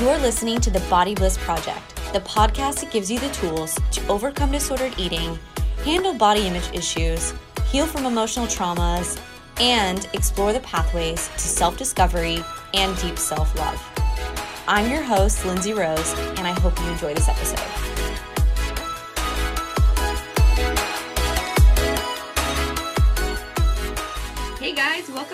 You're listening to the Body Bliss Project, the podcast that gives you the tools to overcome disordered eating, handle body image issues, heal from emotional traumas, and explore the pathways to self discovery and deep self love. I'm your host, Lindsay Rose, and I hope you enjoy this episode.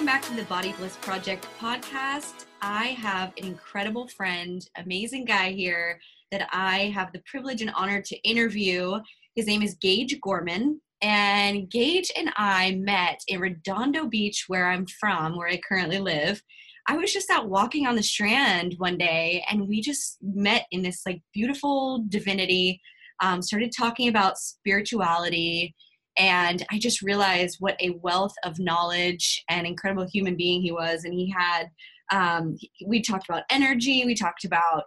Welcome back to the Body Bliss Project podcast. I have an incredible friend, amazing guy here that I have the privilege and honor to interview. His name is Gage Gorman. And Gage and I met in Redondo Beach, where I'm from, where I currently live. I was just out walking on the strand one day and we just met in this like beautiful divinity, um, started talking about spirituality. And I just realized what a wealth of knowledge and incredible human being he was. And he had um, we talked about energy, we talked about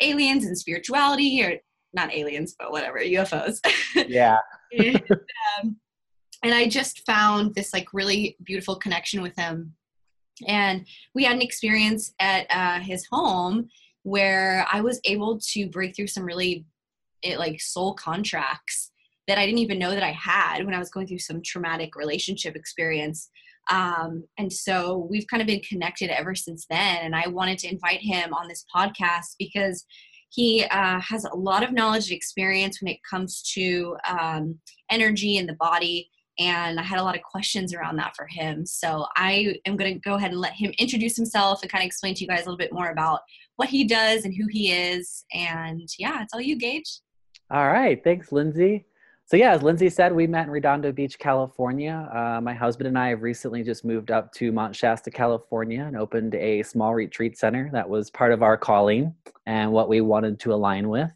aliens and spirituality, or not aliens, but whatever, UFOs. Yeah. and, um, and I just found this like really beautiful connection with him. And we had an experience at uh, his home where I was able to break through some really it, like soul contracts that I didn't even know that I had when I was going through some traumatic relationship experience. Um, and so we've kind of been connected ever since then. And I wanted to invite him on this podcast because he uh, has a lot of knowledge and experience when it comes to um, energy in the body. And I had a lot of questions around that for him. So I am going to go ahead and let him introduce himself and kind of explain to you guys a little bit more about what he does and who he is. And yeah, it's all you, Gage. All right. Thanks, Lindsay. So yeah, as Lindsay said, we met in Redondo Beach, California. Uh, my husband and I have recently just moved up to Mount Shasta, California, and opened a small retreat center that was part of our calling and what we wanted to align with.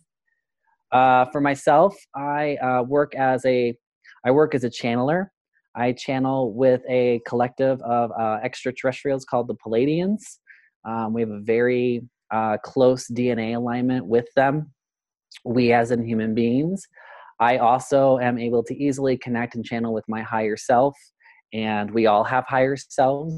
Uh, for myself, I uh, work as a I work as a channeler. I channel with a collective of uh, extraterrestrials called the Pleiadians. Um, we have a very uh, close DNA alignment with them. We, as in human beings. I also am able to easily connect and channel with my higher self, and we all have higher selves,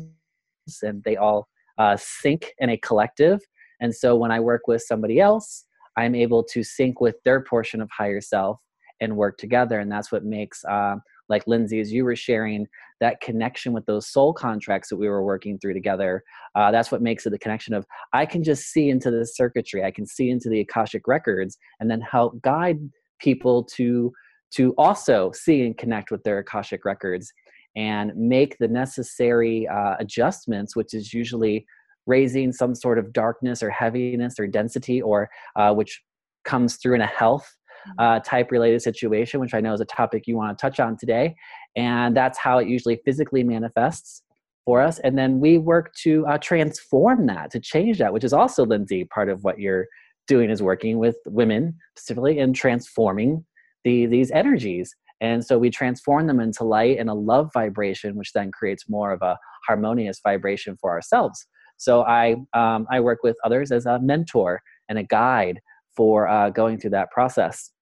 and they all uh, sync in a collective. And so when I work with somebody else, I'm able to sync with their portion of higher self and work together. And that's what makes, uh, like Lindsay, as you were sharing, that connection with those soul contracts that we were working through together. Uh, that's what makes it the connection of I can just see into the circuitry, I can see into the Akashic records, and then help guide people to to also see and connect with their akashic records and make the necessary uh, adjustments which is usually raising some sort of darkness or heaviness or density or uh, which comes through in a health mm-hmm. uh, type related situation which i know is a topic you want to touch on today and that's how it usually physically manifests for us and then we work to uh, transform that to change that which is also lindsay part of what you're doing is working with women specifically in transforming the these energies. And so we transform them into light and a love vibration which then creates more of a harmonious vibration for ourselves. So i um, i work with others as a mentor and a guide for uh, going through that process.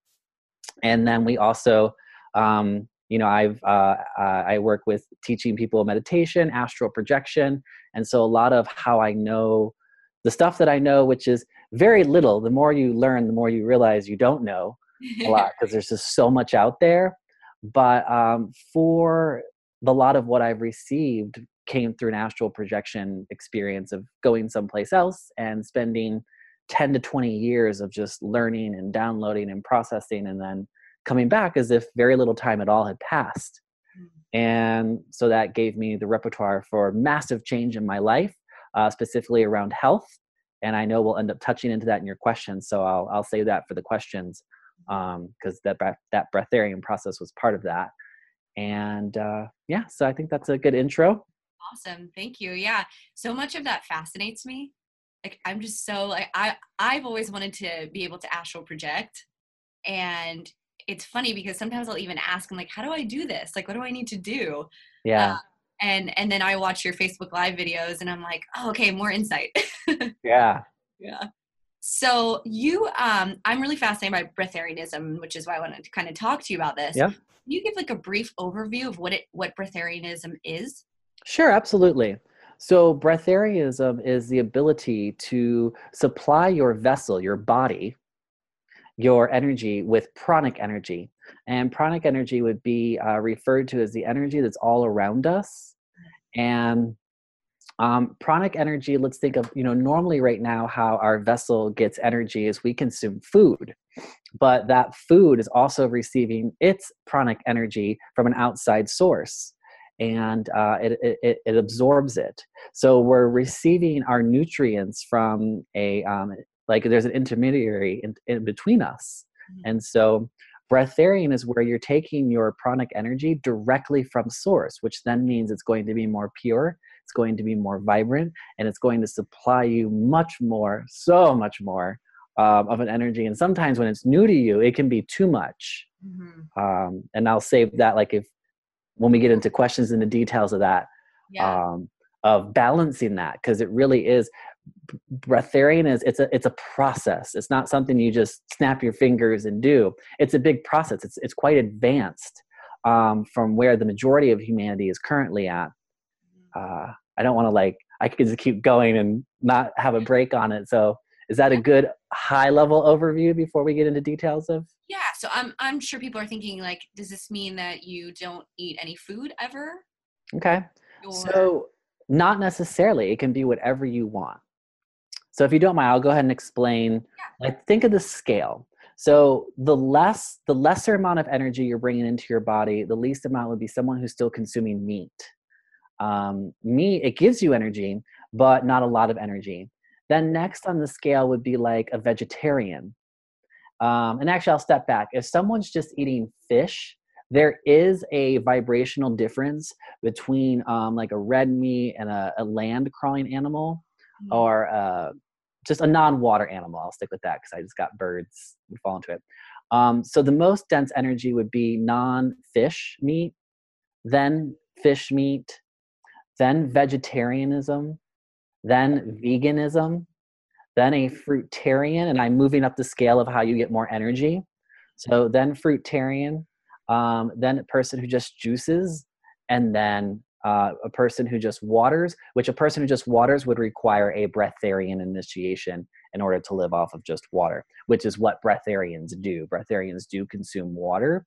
And then we also um, you know i've uh, i work with teaching people meditation astral projection. And so a lot of how i know the stuff that i know which is very little. The more you learn, the more you realize you don't know a lot because there's just so much out there. But um, for the lot of what I've received came through an astral projection experience of going someplace else and spending 10 to 20 years of just learning and downloading and processing and then coming back as if very little time at all had passed. Mm. And so that gave me the repertoire for massive change in my life, uh, specifically around health and I know we'll end up touching into that in your questions. So I'll I'll save that for the questions because um, that that breatharian process was part of that. And uh, yeah, so I think that's a good intro. Awesome, thank you. Yeah, so much of that fascinates me. Like I'm just so like I I've always wanted to be able to astral project, and it's funny because sometimes I'll even ask, I'm like, how do I do this? Like, what do I need to do? Yeah. Uh, and and then I watch your Facebook live videos and I'm like, oh, okay, more insight. yeah. Yeah. So you um I'm really fascinated by breatharianism, which is why I wanted to kind of talk to you about this. Yeah. Can you give like a brief overview of what it what breatharianism is? Sure, absolutely. So, breatharianism is the ability to supply your vessel, your body, your energy with pranic energy. And pranic energy would be uh, referred to as the energy that's all around us. And um, pranic energy, let's think of, you know, normally right now how our vessel gets energy is we consume food, but that food is also receiving its pranic energy from an outside source and uh, it, it, it, absorbs it. So we're receiving our nutrients from a, um, like there's an intermediary in, in between us. Mm-hmm. And so breatharian is where you're taking your pranic energy directly from source, which then means it's going to be more pure it's going to be more vibrant and it's going to supply you much more so much more um, of an energy and sometimes when it's new to you it can be too much mm-hmm. um, and i'll save that like if when we get into questions and the details of that yeah. um, of balancing that because it really is breatharian is it's a it's a process it's not something you just snap your fingers and do it's a big process it's it's quite advanced um, from where the majority of humanity is currently at uh, I don't want to like I could just keep going and not have a break on it. So is that a good high level overview before we get into details of? Yeah. So I'm I'm sure people are thinking like, does this mean that you don't eat any food ever? Okay. Or... So not necessarily. It can be whatever you want. So if you don't mind, I'll go ahead and explain. Yeah. Like think of the scale. So the less the lesser amount of energy you're bringing into your body, the least amount would be someone who's still consuming meat um, me it gives you energy but not a lot of energy then next on the scale would be like a vegetarian um, and actually i'll step back if someone's just eating fish there is a vibrational difference between um, like a red meat and a, a land crawling animal mm-hmm. or uh, just a non-water animal i'll stick with that because i just got birds would fall into it um, so the most dense energy would be non-fish meat then fish meat then vegetarianism, then veganism, then a fruitarian, and I'm moving up the scale of how you get more energy. So then fruitarian, um, then a person who just juices, and then uh, a person who just waters, which a person who just waters would require a breatharian initiation in order to live off of just water, which is what breatharians do. Breatharians do consume water,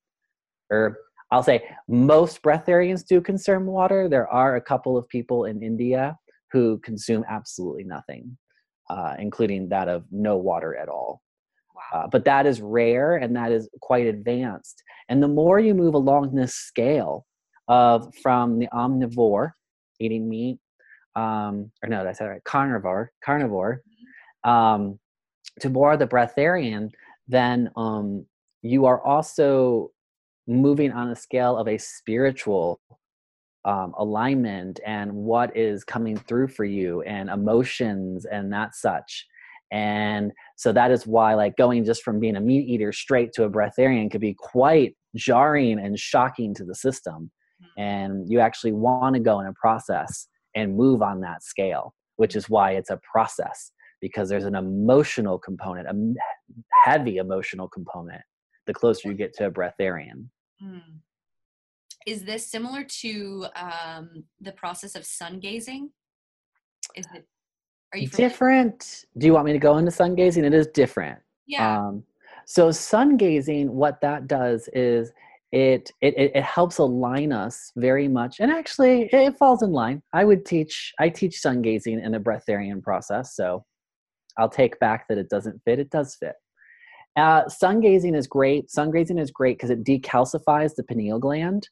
or I'll say most breatharians do consume water. There are a couple of people in India who consume absolutely nothing, uh, including that of no water at all. Wow. Uh, but that is rare and that is quite advanced. And the more you move along this scale of from the omnivore, eating meat, um, or no, that's right, carnivore, carnivore, um, to more the breatharian, then um, you are also moving on a scale of a spiritual um, alignment and what is coming through for you and emotions and that such and so that is why like going just from being a meat eater straight to a breatharian could be quite jarring and shocking to the system. And you actually want to go in a process and move on that scale which is why it's a process because there's an emotional component a heavy emotional component the closer you get to a breatharian. Mm. Is this similar to um, the process of sun gazing? Is it? Are you different? Do you want me to go into sun gazing? It is different. Yeah. Um, so sun gazing, what that does is it, it it helps align us very much, and actually it falls in line. I would teach I teach sun gazing in a breatharian process, so I'll take back that it doesn't fit. It does fit. Uh, sun gazing is great. Sun gazing is great because it decalcifies the pineal gland.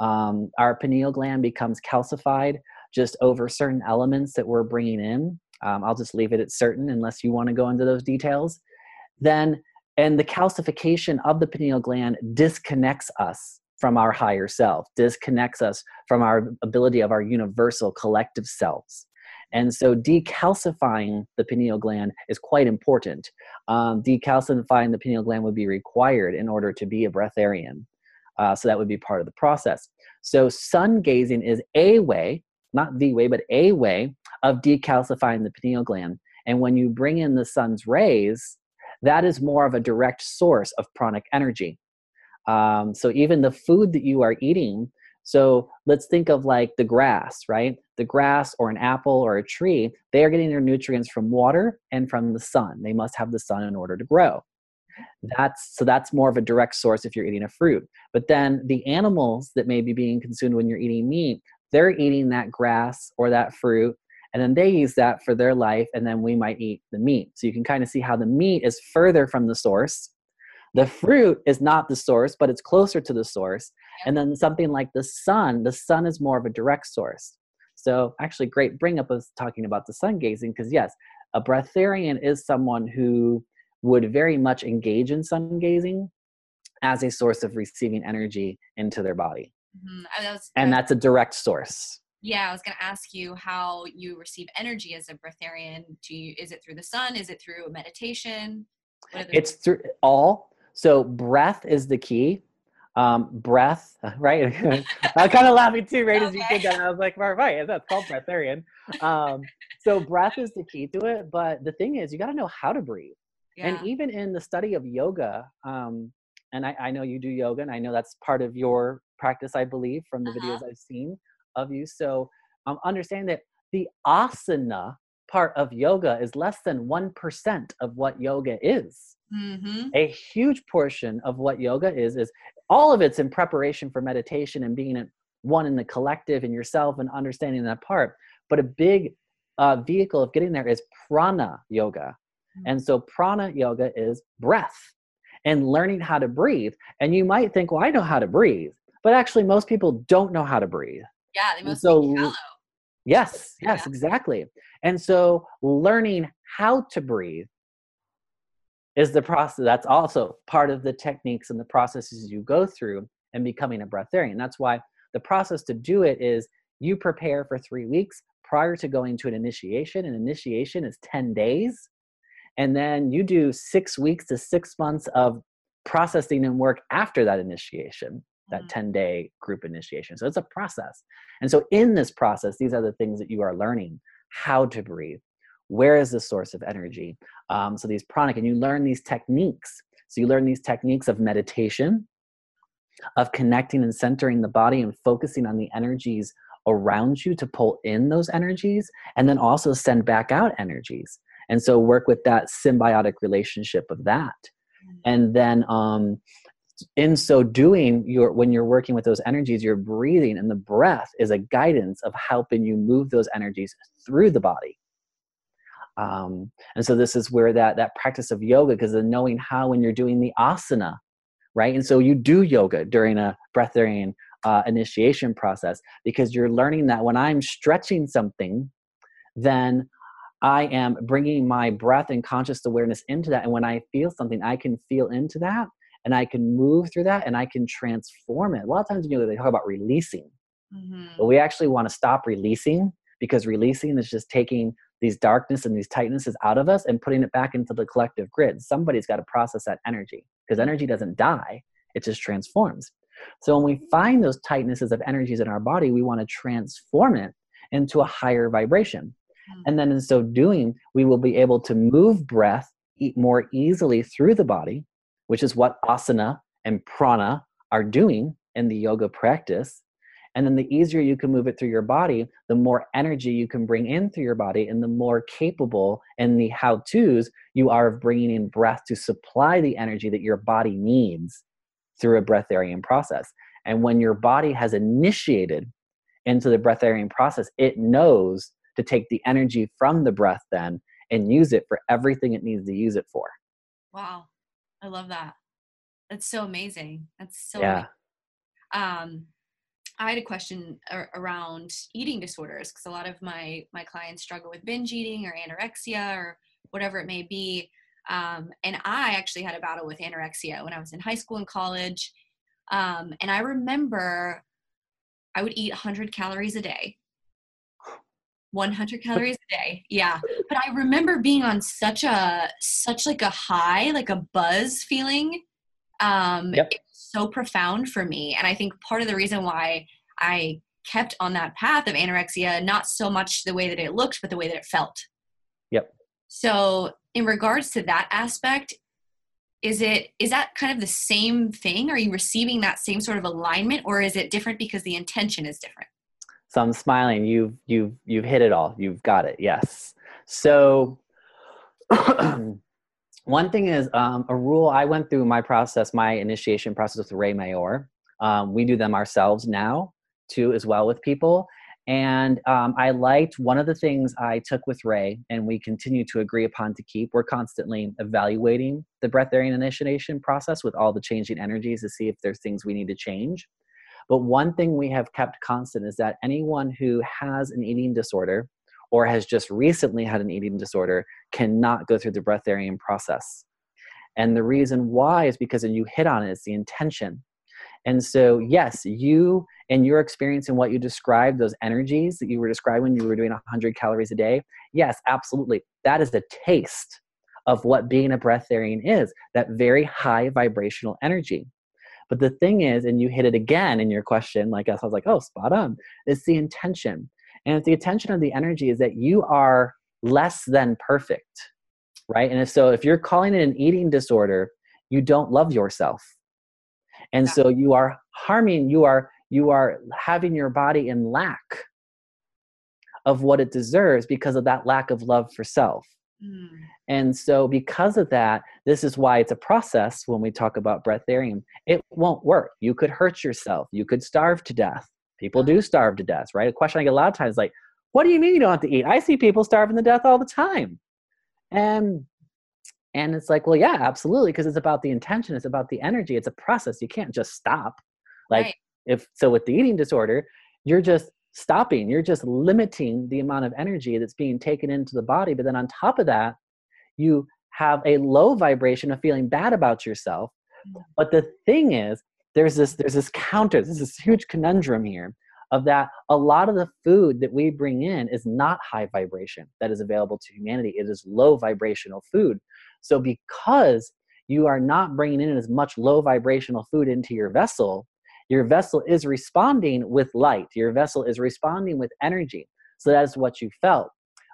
Um, our pineal gland becomes calcified just over certain elements that we're bringing in. Um, I'll just leave it at certain unless you want to go into those details. Then, and the calcification of the pineal gland disconnects us from our higher self, disconnects us from our ability of our universal collective selves. And so decalcifying the pineal gland is quite important. Um, decalcifying the pineal gland would be required in order to be a breatharian. Uh, so that would be part of the process. So sun gazing is a way, not the way, but a way of decalcifying the pineal gland. And when you bring in the sun's rays, that is more of a direct source of pranic energy. Um, so even the food that you are eating So let's think of like the grass, right? The grass or an apple or a tree, they are getting their nutrients from water and from the sun. They must have the sun in order to grow. That's so that's more of a direct source if you're eating a fruit. But then the animals that may be being consumed when you're eating meat, they're eating that grass or that fruit and then they use that for their life and then we might eat the meat. So you can kind of see how the meat is further from the source the fruit is not the source, but it's closer to the source. And then something like the sun, the sun is more of a direct source. So actually, great bring up us talking about the sun gazing because yes, a breatharian is someone who would very much engage in sun gazing as a source of receiving energy into their body. Mm-hmm. Was, and that's a direct source. Yeah, I was going to ask you how you receive energy as a breatharian. Do you, is it through the sun? Is it through meditation? It's through all. So breath is the key. Um, breath, right? I was kind of laughing too, right? As you did that, I was like, right, right, that's called breatharian. Um, so breath is the key to it. But the thing is, you got to know how to breathe. Yeah. And even in the study of yoga, um, and I, I, know you do yoga, and I know that's part of your practice, I believe, from the uh-huh. videos I've seen of you. So um, understand that the asana part of yoga is less than 1% of what yoga is. Mm-hmm. A huge portion of what yoga is is all of it's in preparation for meditation and being one in the collective and yourself and understanding that part. But a big uh, vehicle of getting there is prana yoga. Mm-hmm. And so prana yoga is breath and learning how to breathe. And you might think, well, I know how to breathe, but actually most people don't know how to breathe. Yeah, they must so, be shallow. Yes, yes, yeah. exactly. And so learning how to breathe is the process that's also part of the techniques and the processes you go through and becoming a breatharian. That's why the process to do it is you prepare for three weeks prior to going to an initiation. An initiation is 10 days. And then you do six weeks to six months of processing and work after that initiation, that mm. 10 day group initiation. So it's a process. And so in this process, these are the things that you are learning how to breathe, where is the source of energy um, so these pranic and you learn these techniques so you learn these techniques of meditation of connecting and centering the body and focusing on the energies around you to pull in those energies and then also send back out energies and so work with that symbiotic relationship of that mm. and then um, in so doing you're when you're working with those energies you're breathing and the breath is a guidance of helping you move those energies through the body. Um, and so this is where that that practice of yoga because of knowing how when you're doing the asana right? And so you do yoga during a breatharian uh, initiation process because you're learning that when i'm stretching something then i am bringing my breath and conscious awareness into that. And when i feel something i can feel into that and i can move through that and i can transform it a lot of times you know they talk about releasing mm-hmm. but we actually want to stop releasing because releasing is just taking these darkness and these tightnesses out of us and putting it back into the collective grid. Somebody's got to process that energy because energy doesn't die, it just transforms. So when we find those tightnesses of energies in our body, we want to transform it into a higher vibration. Hmm. And then in so doing, we will be able to move breath more easily through the body, which is what asana and prana are doing in the yoga practice. And then the easier you can move it through your body, the more energy you can bring in through your body, and the more capable and the how to's you are of bringing in breath to supply the energy that your body needs through a breatharian process. And when your body has initiated into the breatharian process, it knows to take the energy from the breath then and use it for everything it needs to use it for. Wow. I love that. That's so amazing. That's so yeah. Um I had a question around eating disorders because a lot of my my clients struggle with binge eating or anorexia or whatever it may be. Um, and I actually had a battle with anorexia when I was in high school and college. Um, and I remember I would eat 100 calories a day. 100 calories a day. Yeah. But I remember being on such a such like a high, like a buzz feeling. Um yep so profound for me. And I think part of the reason why I kept on that path of anorexia, not so much the way that it looked, but the way that it felt. Yep. So, in regards to that aspect, is it is that kind of the same thing are you receiving that same sort of alignment or is it different because the intention is different so i'm smiling. You've you've you've hit it all. You've got it. Yes. So one thing is um, a rule i went through my process my initiation process with Ray Maor. Um, we do them ourselves now too as well with people. And um, I liked one of the things I took with Ray, and we continue to agree upon to keep. We're constantly evaluating the breatharian initiation process with all the changing energies to see if there's things we need to change. But one thing we have kept constant is that anyone who has an eating disorder or has just recently had an eating disorder cannot go through the breatharian process. And the reason why is because, and you hit on it, it's the intention. And so, yes, you and your experience and what you described, those energies that you were describing you were doing 100 calories a day, yes, absolutely. That is a taste of what being a breatharian is that very high vibrational energy. But the thing is, and you hit it again in your question, like I was like, oh, spot on, it's the intention. And it's the intention of the energy is that you are less than perfect, right? And if so, if you're calling it an eating disorder, you don't love yourself. And yeah. so you are harming, you are you are having your body in lack of what it deserves because of that lack of love for self. Mm. And so, because of that, this is why it's a process when we talk about breatharian. It won't work. You could hurt yourself. You could starve to death. People do starve to death, right? A question I get a lot of times like, what do you mean you don't have to eat? I see people starving to death all the time. And and it's like, well, yeah, absolutely, because it's about the intention, it's about the energy, it's a process. You can't just stop. Like right if so with the eating disorder you're just stopping. You're just limiting the amount of energy that's being taken into the body but then on top of that you have a low vibration of feeling bad about yourself. Mm. but the thing is there's this there's this counter there's this huge conundrum here of that a lot of the food that we bring in is not high vibration that is available to humanity. It is low vibrational food. So because you are not bringing in as much low vibrational food into your vessel your vessel is responding with light, your vessel is responding with energy. So that's what you felt.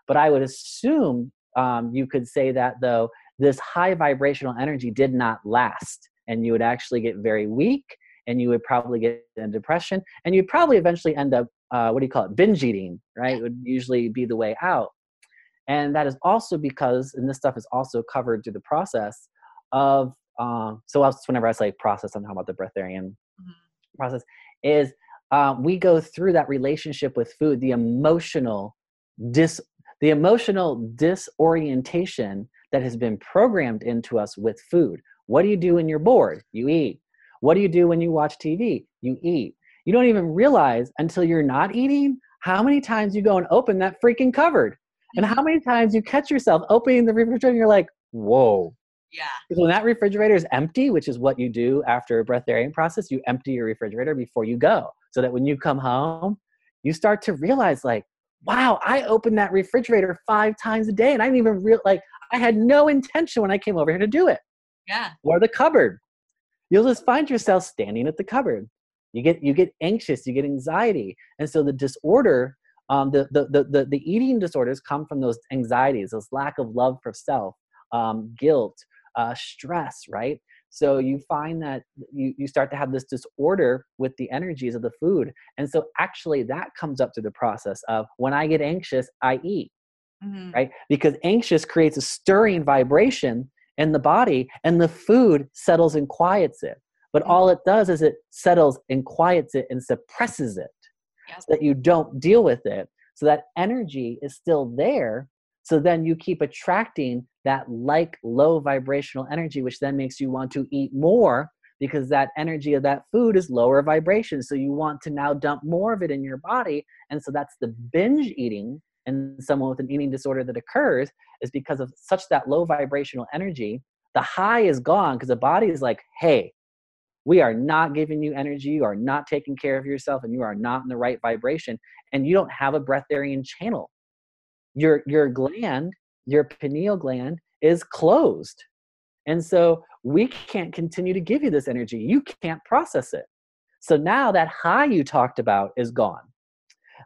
But I would assume um, you could say that though, this high vibrational energy did not last, and you would actually get very weak, and you would probably get a depression, and you'd probably eventually end up, uh, what do you call it, binge eating, right? It would usually be the way out. And that is also because, and this stuff is also covered through the process of, um, so whenever I say process, I'm talking about the breatharian process is uh, we go through that relationship with food the emotional dis the emotional disorientation that has been programmed into us with food. What do you do when you're bored? You eat. What do you do when you watch tv you eat. You don't even realize until you're not eating how many times you go and open that freaking cupboard. And how many times you catch yourself opening the refrigerator and you're like whoa yeah. Because when that refrigerator is empty, which is what you do after a breatharian process, you empty your refrigerator before you go. So that when you come home, you start to realize like, wow, I opened that refrigerator five times a day and I didn't even real like I had no intention when I came over here to do it. Yeah. Or the cupboard. You'll just find yourself standing at the cupboard. You get you get anxious, you get anxiety. And so the disorder, um, the, the, the, the, the eating disorders come from those anxieties, those lack of love for self, um, guilt, uh, stress, right? So you find that you, you start to have this disorder with the energies of the food. And so actually that comes up through the process of when I get anxious, I eat, mm-hmm. right? Because anxious creates a stirring vibration in the body and the food settles and quiets it. But mm-hmm. all it does is it settles and quiets it and suppresses it yep. so that you don't deal with it. So that energy is still there. So then you keep attracting that like low vibrational energy, which then makes you want to eat more because that energy of that food is lower vibration. So you want to now dump more of it in your body. And so that's the binge eating and someone with an eating disorder that occurs is because of such that low vibrational energy. The high is gone because the body is like, hey, we are not giving you energy, you are not taking care of yourself, and you are not in the right vibration, and you don't have a breatharian channel. Your your gland your pineal gland is closed. And so we can't continue to give you this energy. You can't process it. So now that high you talked about is gone.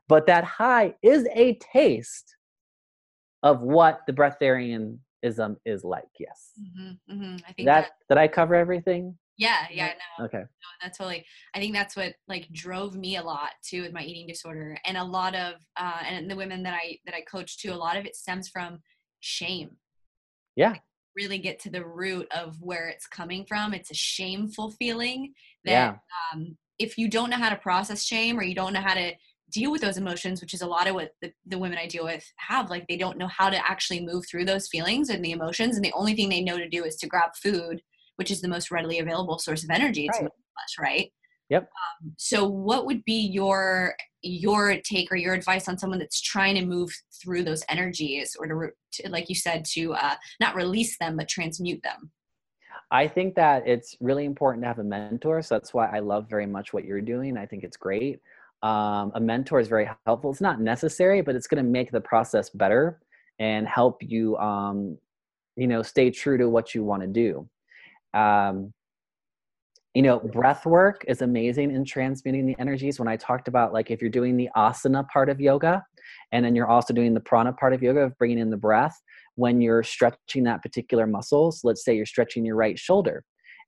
But that high is a taste of what the breatharianism is like yes Mm-hmm, mm-hmm. I think that that, did i cover everything yeah, yeah, no, okay no, that's totally. I think that's what like drove me a lot too with my eating disorder, and a lot of uh, and the women that I that I coach too. A lot of it stems from shame. yeah Really get to the root of where it's coming from. It's a shameful feeling that yeah um, if you don't know how to process shame or you don't know how to deal with those emotions, which is a lot of what the, the women I deal with have, like they don't know how to actually move through those feelings and the emotions, and the only thing they know to do is to grab food, which is the most readily available source of energy to Right. most us, right? Yep. Um, so, what would be your your take or your advice on someone that's trying to move through those energies, or to, re- to like you said, to uh, not release them but transmute them? I think that it's really important to have a mentor. So that's why I love very much what you're doing. I think it's great. Um, a mentor is very helpful. It's not necessary, but it's going to make the process better and help you, um, you know, stay true to what you want to do. Um, you know, breath work is amazing in transmuting the energies. When I talked about like if you're doing the asana part of yoga, and then you're also doing the prana part of yoga of bringing in the breath, when you're stretching that particular muscle, so let's say you're stretching your right shoulder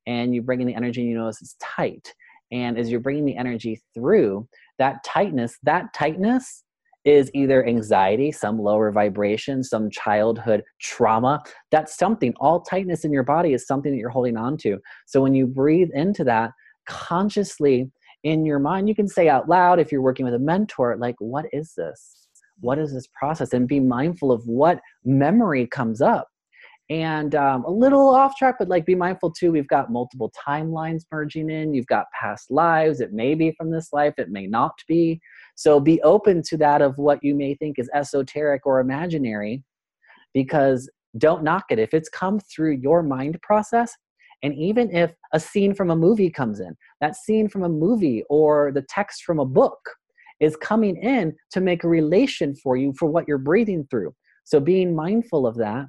and you bring in the energy you notice it's tight. And as you're bringing the energy through, that tightness, that tightness is either anxiety, some lower vibration, some childhood trauma. That's something. All tightness in your body is something that you're holding on to. So when you breathe into that consciously in your mind, you can say out loud if you're working with a mentor, like, what is this? What is this process? And be mindful of what memory comes up. And um, a little off track, but like be mindful too. We've got multiple timelines merging in. You've got past lives. It may be from this life, it may not be. So be open to that of what you may think is esoteric or imaginary, because don't knock it. If it's come through your mind process, and even if a scene from a movie comes in, that scene from a movie or the text from a book is coming in to make a relation for you for what you're breathing through. So being mindful of that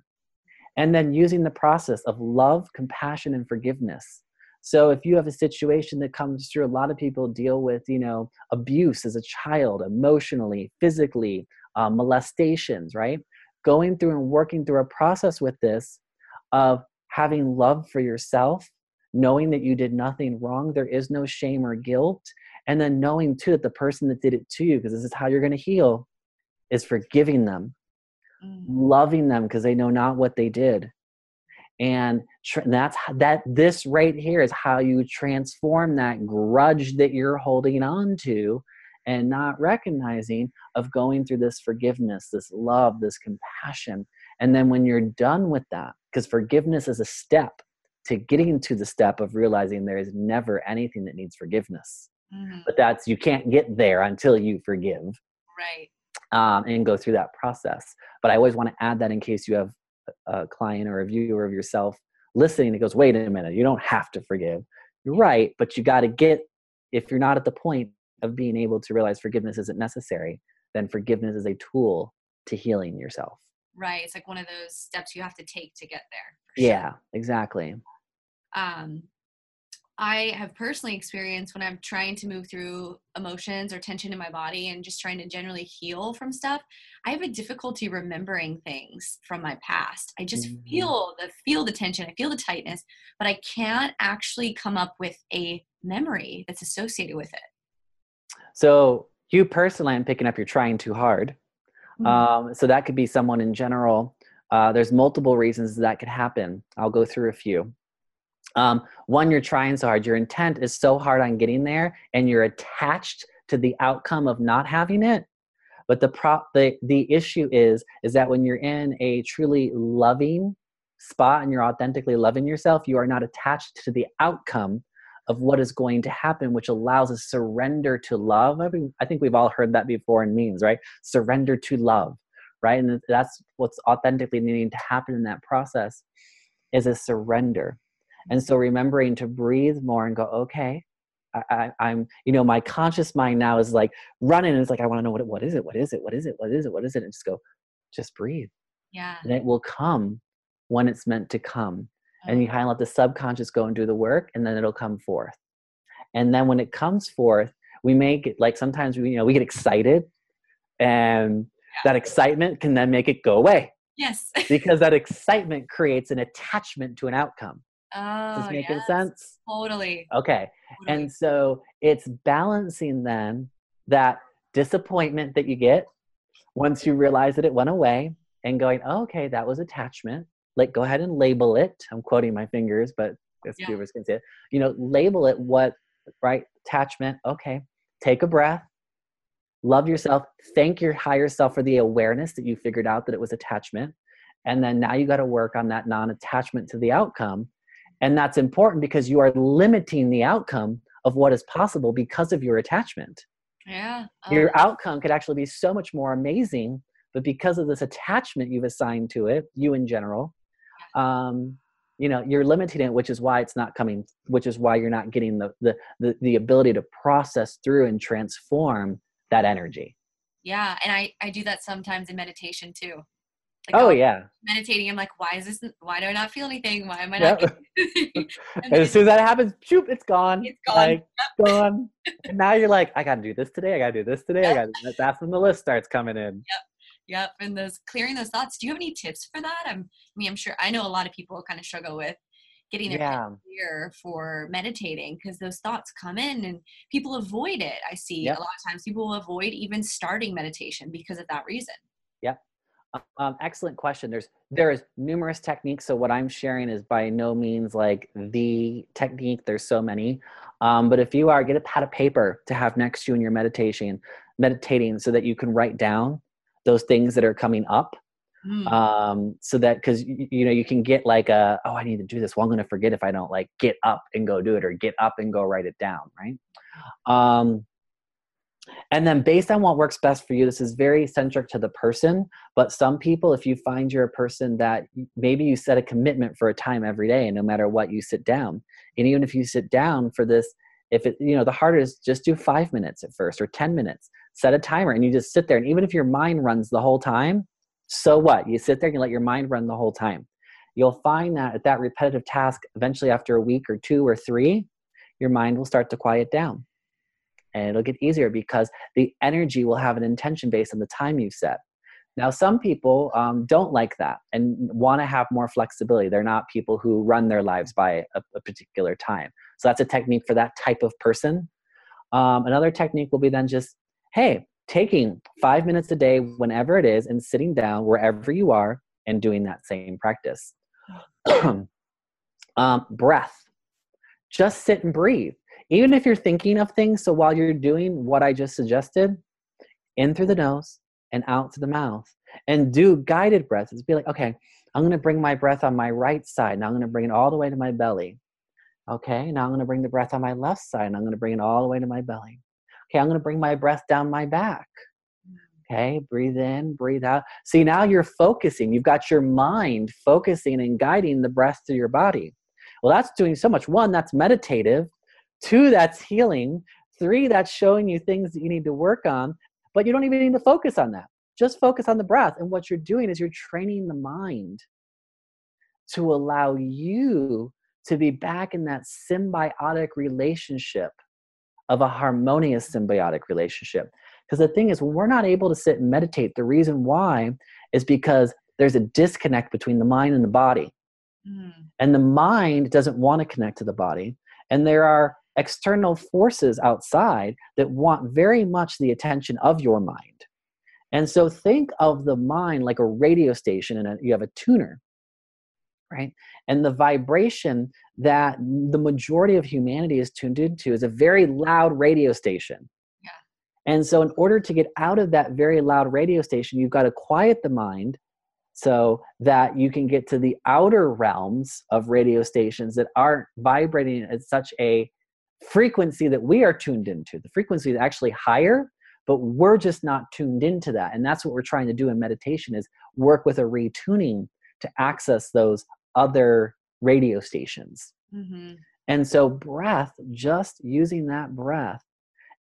and then using the process of love, compassion, and forgiveness. So if you have a situation that comes through, a lot of people deal with, you know, abuse as a child, emotionally, physically, uh, molestations, right? Going through and working through a process with this of having love for yourself, knowing that you did nothing wrong, there is no shame or guilt, and then knowing too that the person that did it to you, because this is how you're going to heal, is forgiving them Mm. loving them because they know not what they did and that's that this right here is how you transform that grudge that you're holding on to and not recognizing of going through this forgiveness this love this compassion and then when you're done with that because forgiveness is a step to getting to the step of realizing there is never anything that needs forgiveness Mhm. but that's you can't get there until you forgive Right. um, and go through that process. But I always want to add that in case you have a client or a viewer of yourself listening that goes, wait a minute, you don't have to forgive. You're right, but you got to get, if you're not at the point of being able to realize forgiveness isn't necessary, then forgiveness is a tool to healing yourself. Right. It's like one of those steps you have to take to get there. sure. Yeah, exactly. um, I have personally experienced when I'm trying to move through emotions or tension in my body and just trying to generally heal from stuff. I have a difficulty remembering things from my past. I just Mhm. feel the feel the tension, I feel the tightness, but I can't actually come up with a memory that's associated with it. So you personally, I'm picking up you're trying too hard. Mhm. Um, so that could be someone in general. Uh, there's multiple reasons that could happen. I'll go through a few. Um, one, you're trying so hard. Your intent is so hard on getting there, and you're attached to the outcome of not having it. But the prop, the the issue is, is that when you're in a truly loving spot and you're authentically loving yourself, you are not attached to the outcome of what is going to happen, which allows a surrender to love. I, mean, I think we've all heard that before in memes, right? Surrender to love, right? And that's what's authentically needing to happen in that process is a surrender. And so remembering to breathe more and go, okay, I, am you know, my conscious mind now is like running and it's like, I want to know what, what is it? What is it? What is it? What is it? What is it? And just go, just breathe. Yeah. And it will come when it's meant to come and you Um, kind of let the subconscious go and do the work and then it'll come forth and then when it comes forth we make it like sometimes we you know we get excited and that excitement can then make it go away Yes. because that excitement creates an attachment to an outcome. Oh, Is this making yes. sense? Totally. Okay. totally. And so it's balancing then that disappointment that you get once you realize that it went away and going, oh, okay, that was attachment. Like, go ahead and label it. I'm quoting my fingers, but as Yeah. viewers can see it. You know, label it what, right? Attachment. Okay. Take a breath. Love yourself. Thank your higher self for the awareness that you figured out that it was attachment. And then now you got to work on that non attachment to the outcome. And that's important because you are limiting the outcome of what is possible because of your attachment. yeah. Your Oh, outcome could actually be so much more amazing, but because of this attachment you've assigned to it, you in general, um, you know, you're limiting it, which is why it's not coming, which is why you're not getting the the the, the ability to process through and transform that energy. yeah. And I, I do that sometimes in meditation too. Like Oh yeah. meditating. I'm like, why is this? Why do I not feel anything? Why am I Yep. not? And And as soon as that happens, shoop, it's gone. It's gone. Like, gone. And now you're like, I gotta do this today. I gotta do this today. I gotta. this. That's when the list starts coming in. Yep, Yep. and those clearing those thoughts. Do you have any tips for that? I'm, I mean, I'm sure I know a lot of people kind of struggle with getting their Yeah. clear for meditating because those thoughts come in and people avoid it. I see Yep. a lot of times people will avoid even starting meditation because of that reason. Um, excellent question. There's there is numerous techniques. So what I'm sharing is by no means like the technique. There's so many. Um, but if you are, get a pad of paper to have next to you in your meditation, meditating, so that you can write down those things that are coming up. Mm, Um, so that because you, you know you can get like a oh I need to do this. Well I'm going to forget if I don't like get up and go do it or get up and go write it down. Right. Um, and then based on what works best for you, this is very centric to the person. But some people, if you find you're a person that maybe you set a commitment for a time every day, and no matter what, you sit down. And even if you sit down for this, if it, you know, the harder is just do five minutes at first or 10 minutes, set a timer and you just sit there. And even if your mind runs the whole time, so what? You sit there and you let your mind run the whole time. You'll find that at that repetitive task, eventually after a week or two or three, your mind will start to quiet down and it'll get easier because the energy will have an intention based on the time you've set. Now, some people um, don't like that and want to have more flexibility. They're not people who run their lives by a, a particular time. So that's a technique for that type of person. Um, another technique will be then just, hey, taking five minutes a day, whenever it is, and sitting down wherever you are and doing that same practice. um, breath. Just sit and breathe even if you're thinking of things so while you're doing what i just suggested in through the nose and out through the mouth and do guided breaths. Be like okay i'm to bring my breath on my right side. Now i'm to bring it all the way to my belly. Okay now i'm to bring the breath on my left side and i'm to bring it all the way to my belly. Okay i'm to bring my breath down my back. Okay breathe in breathe out. See now you're focusing. You've got your mind focusing and guiding the breath through your body. Well that's doing so much. One that's meditative two that's healing. Three that's showing you things that you need to work on but you don't even need to focus on that. Just focus on the breath and what you're doing is you're training the mind to allow you to be back in that symbiotic relationship of a harmonious symbiotic relationship. Because the thing is when we're not able to sit and meditate the reason why is because there's a disconnect between the mind and the body. Mm, and the mind doesn't want to connect to the body and there are external forces outside that want very much the attention of your mind. And so think of the mind like a radio station and a, you have a tuner right? And the vibration that the majority of humanity is tuned into is a very loud radio station. Yeah. and so in order to get out of that very loud radio station you've got to quiet the mind so that you can get to the outer realms of radio stations that aren't vibrating at such a frequency that we are tuned into. The frequency is actually higher, but we're just not tuned into that. And that's what we're trying to do in meditation is work with a retuning to access those other radio stations. mhm. And so breath, just using that breath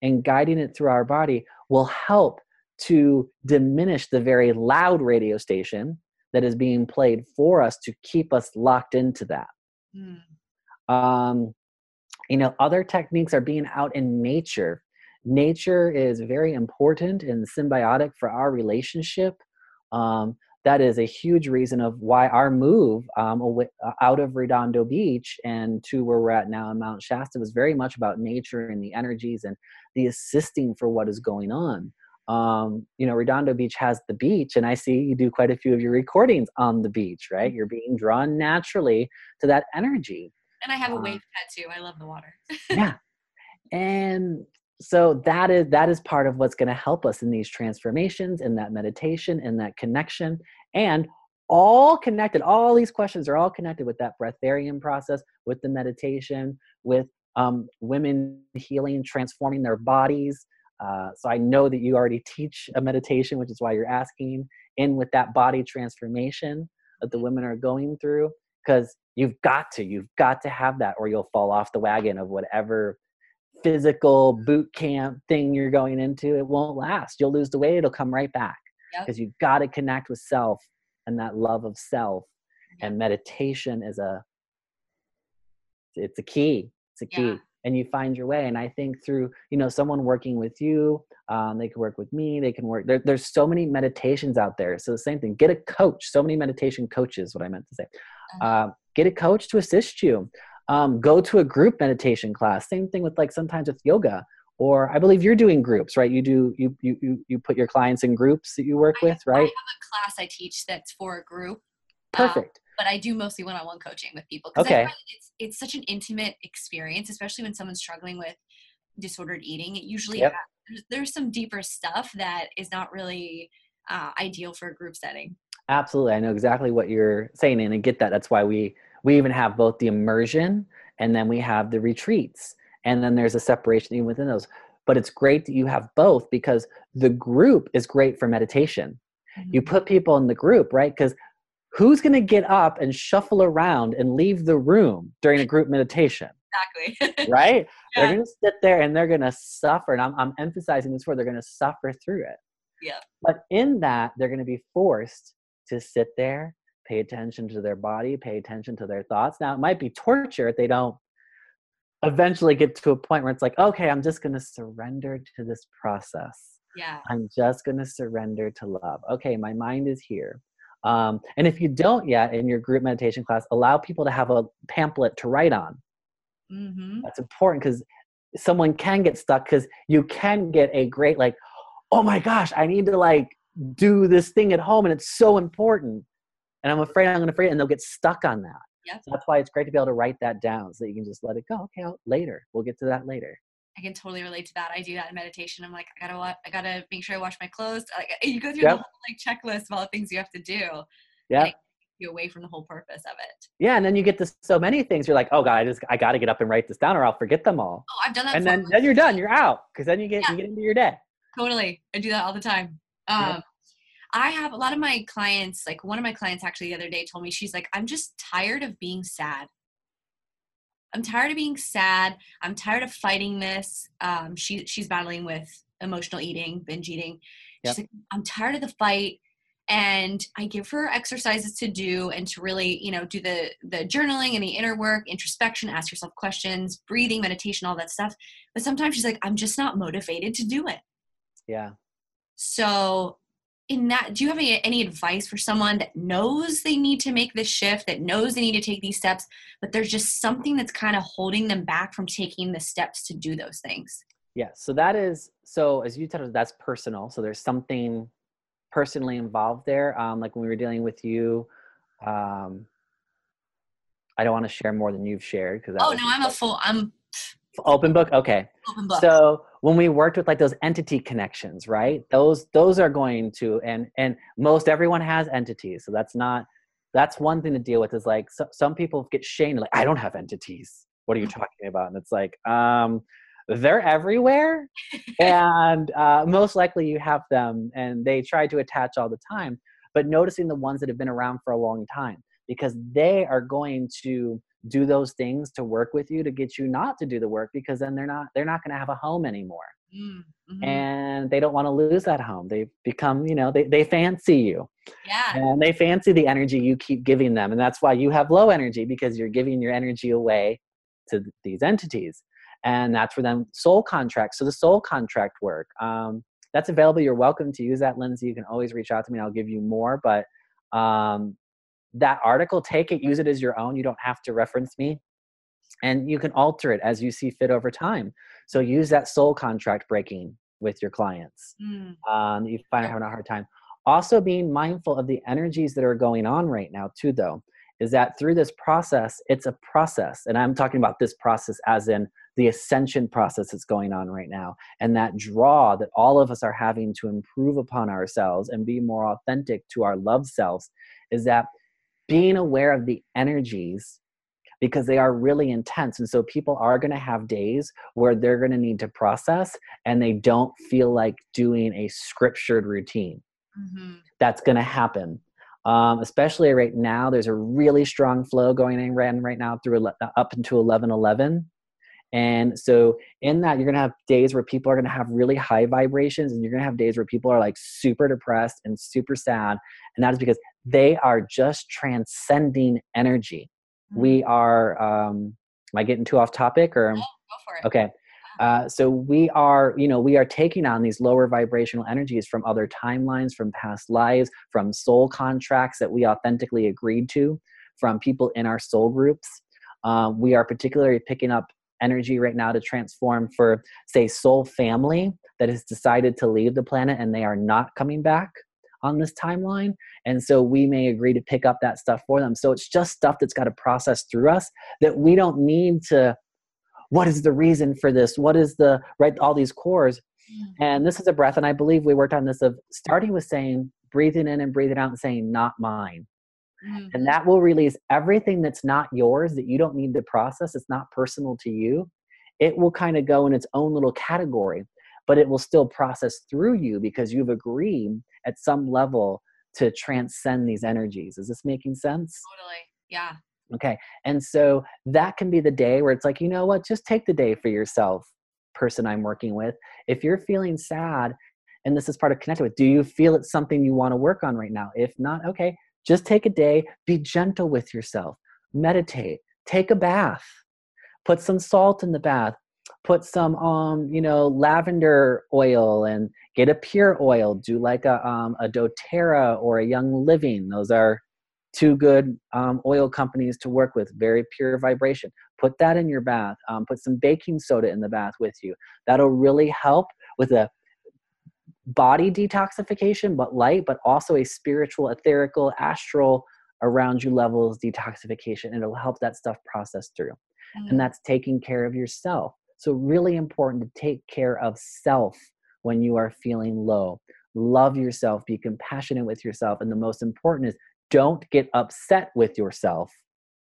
and guiding it through our body will help to diminish the very loud radio station that is being played for us to keep us locked into that. Mm, Um, you know, other techniques are being out in nature. Nature is very important and symbiotic for our relationship. Um, that is a huge reason of why our move um, away, uh, out of Redondo Beach and to where we're at now in Mount Shasta was very much about nature and the energies and the assisting for what is going on. Um, you know, Redondo Beach has the beach, and I see you do quite a few of your recordings on the beach, right? Mm-hmm. You're being drawn naturally to that energy. And I have a wave tattoo. I love the water. yeah. And so that is that is part of what's going to help us in these transformations in that meditation in that connection. And all connected all these questions are all connected with that breatharian process with the meditation with um, women healing transforming their bodies. Uh, so i know that you already teach a meditation which is why you're asking in with that body transformation that the women are going through because you've got to you've got to have that or you'll fall off the wagon of whatever physical boot camp thing you're going into it won't last you'll lose the weight it'll come right back Yep. because you've got to connect with self and that love of self Yep. and meditation is a it's a key it's a key Yeah. and you find your way and i think through you know someone working with you um, they can work with me they can work there, there's so many meditations out there so the same thing get a coach so many meditation coaches what i meant to say. Uh, get a coach to assist you um, go to a group meditation class same thing with like sometimes with yoga or i believe you're doing groups right you do you you you, you put your clients in groups that you work with have- I right have a class I teach that's for a group. um, perfect but I do mostly one-on-one coaching with people because Okay. It's it's such an intimate experience, especially when someone's struggling with disordered eating. It usually Yep. there's, there's some deeper stuff that is not really uh, ideal for a group setting. Absolutely. I know exactly what you're saying and I get that. That's why we we even have both the immersion and then we have the retreats. And then there's a separation even within those. But it's great that you have both because the group is great for meditation. You Mhm. put people in the group, right? Because who's going to get up and shuffle around and leave the room during a group meditation, exactly. right? Yeah. They're going to sit there and they're going to suffer. And I'm, I'm emphasizing this word, they're going to suffer through it. Yeah. But in that, they're going to be forced to sit there, pay attention to their body, pay attention to their thoughts. Now, it might be torture if they don't eventually get to a point where it's like, okay, I'm just going to surrender to this process. yeah. I'm just going to surrender to love. Okay, my mind is here. Um, and if you don't yet in your group meditation class, allow people to have a pamphlet to write on. Mm-hmm. That's important because someone can get stuck because you can get a great, like, oh my gosh, I need to like do this thing at home and it's so important. And I'm afraid I'm going to forget, and they'll get stuck on that. Yep. So that's why it's great to be able to write that down so that you can just let it go. Okay, I'll, later. We'll get to that later. I can totally relate to that. I do that in meditation. I'm like, I gotta, wa- I gotta make sure I wash my clothes. Like, you go through Yep. the whole like checklist of all the things you have to do. Yeah. You away from the whole purpose of it. Yeah, and then you get to so many things. You're like, oh god, I just I got to get up and write this down, or I'll forget them all. Oh, I've done that. And then then you're done. You're out because then you get Yeah. you get into your day. Totally. I do that all the time. Um, Yeah. I have a lot of my clients, like one of my clients actually the other day told me, she's like, I'm just tired of being sad. I'm tired of being sad. I'm tired of fighting this. Um, she, she's battling with emotional eating, binge eating. She's Yep. like, I'm tired of the fight. And I give her exercises to do and to really, you know, do the the journaling and the inner work, introspection, ask yourself questions, breathing, meditation, all that stuff. But sometimes she's like, I'm just not motivated to do it. Yeah. So, in that, do you have any, any advice for someone that knows they need to make this shift, that knows they need to take these steps, but there's just something that's kind of holding them back from taking the steps to do those things? Yeah. So that is so as you told us that's personal. So there's something personally involved there. Um, like when we were dealing with you, um, I don't want to share more than you've shared because Oh no, I'm a full, I'm open book. Okay. open book. So when we worked with like those entity connections, right? Those those are going to and and most everyone has entities. So that's not that's one thing to deal with is like so, some people get shamed like I don't have entities. What are you talking about? And it's like um they're everywhere and uh, most likely you have them and they try to attach all the time but noticing the ones that have been around for a long time because they are going to do those things to work with you to get you not to do the work because then they're not they're not going to have a home anymore. Mm, mhm. and they don't want to lose that home. They become you know they, they fancy you. Yeah, and they fancy the energy you keep giving them and that's why you have low energy because you're giving your energy away to th- these entities. And that's for them soul contracts so the soul contract work um, that's available. You're welcome to use that lindsay. You can always reach out to me and i'll give you more but um, that article, take it, use it as your own. You don't have to reference me. And you can alter it as you see fit over time. So use that soul contract breaking with your clients. Mm. Um, you find having a hard time. Also, being mindful of the energies that are going on right now, too, though, is that through this process, it's a process. And I'm talking about this process as in the ascension process that's going on right now. And that draw that all of us are having to improve upon ourselves and be more authentic to our love selves is that being aware of the energies because they are really intense. And so people are going to have days where they're going to need to process and they don't feel like doing a scriptured routine. Mm-hmm. That's going to happen. Um, especially right now, there's a really strong flow going in right now through up into 11 11. And so, in that, you're going to have days where people are going to have really high vibrations, and you're going to have days where people are like super depressed and super sad. And that is because they are just transcending energy. We mm-hmm. are um am i getting too off topic or go for it. okay. Uh, so we are you know we are taking on these lower vibrational energies from other timelines from past lives from soul contracts that we authentically agreed to from people in our soul groups. Um, we are particularly picking up energy right now to transform for say soul family that has decided to leave the planet and they are not coming back on this timeline. And so we may agree to pick up that stuff for them. So it's just stuff that's got to process through us that we don't need to. What is the reason for this? What is the right? All these cores. Mm. And this is a breath. And I believe we worked on this of starting with saying, breathing in and breathing out and saying, not mine. Mm-hmm. And that will release everything that's not yours that you don't need to process. It's not personal to you. It will kind of go in its own little category but it will still process through you because you've agreed at some level to transcend these energies. Is this making sense? Totally. Yeah. Okay. And so that can be the day where it's like, you know what, just take the day for yourself, person I'm working with. If you're feeling sad, and this is part of connecting with, do you feel it's something you want to work on right now? If not, okay, just take a day, be gentle with yourself, meditate, take a bath, put some salt in the bath, put some um you know lavender oil and get a pure oil. Do like a um a doterra or a young living. Those are two good um, oil companies to work with. Very pure vibration. Put that in your bath. Um, put some baking soda in the bath with you. That'll really help with a body detoxification but light but also a spiritual etherical astral around you levels detoxification. It'll help that stuff process through. Mm-hmm. and mm. that's taking care of yourself so, really important to take care of self when you are feeling low. Love yourself, be compassionate with yourself. And the most important is don't get upset with yourself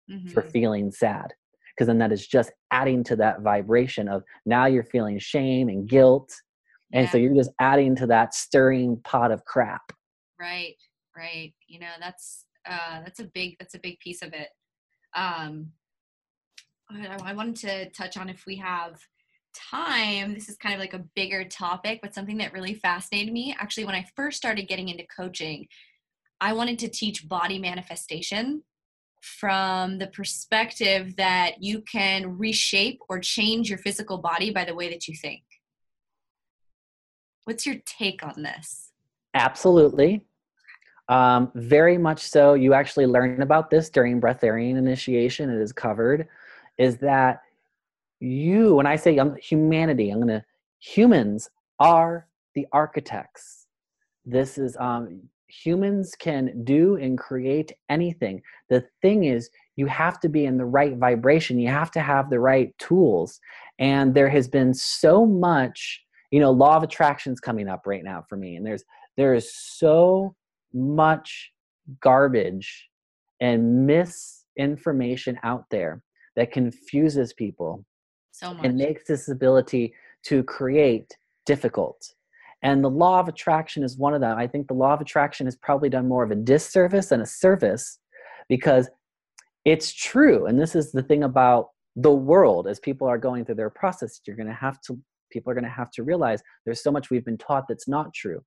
mm-hmm. for feeling sad. Because then that is just adding to that vibration of now you're feeling shame and guilt. And yeah. so you're just adding to that stirring pot of crap. Right, right. You know, that's uh that's a big that's a big piece of it. Um I wanted to touch on if we have time. This is kind of like a bigger topic, but something that really fascinated me. Actually, when I first started getting into coaching, I wanted to teach body manifestation from the perspective that you can reshape or change your physical body by the way that you think. What's your take on this? Absolutely. Um, very much so. You actually learn about this during breatharian initiation. It is covered is that you, when I say humanity, I'm gonna humans are the architects. This is um, humans can do and create anything. The thing is, you have to be in the right vibration. You have to have the right tools. And there has been so much, you know, law of attractions coming up right now for me. And there's there is so much garbage and misinformation out there that confuses people so much. and makes this ability to create difficult. And the law of attraction is one of them. I think the law of attraction has probably done more of a disservice than a service because it's true. And this is the thing about the world as people are going through their process. You're going to have to, people are going to have to realize there's so much we've been taught that's not true.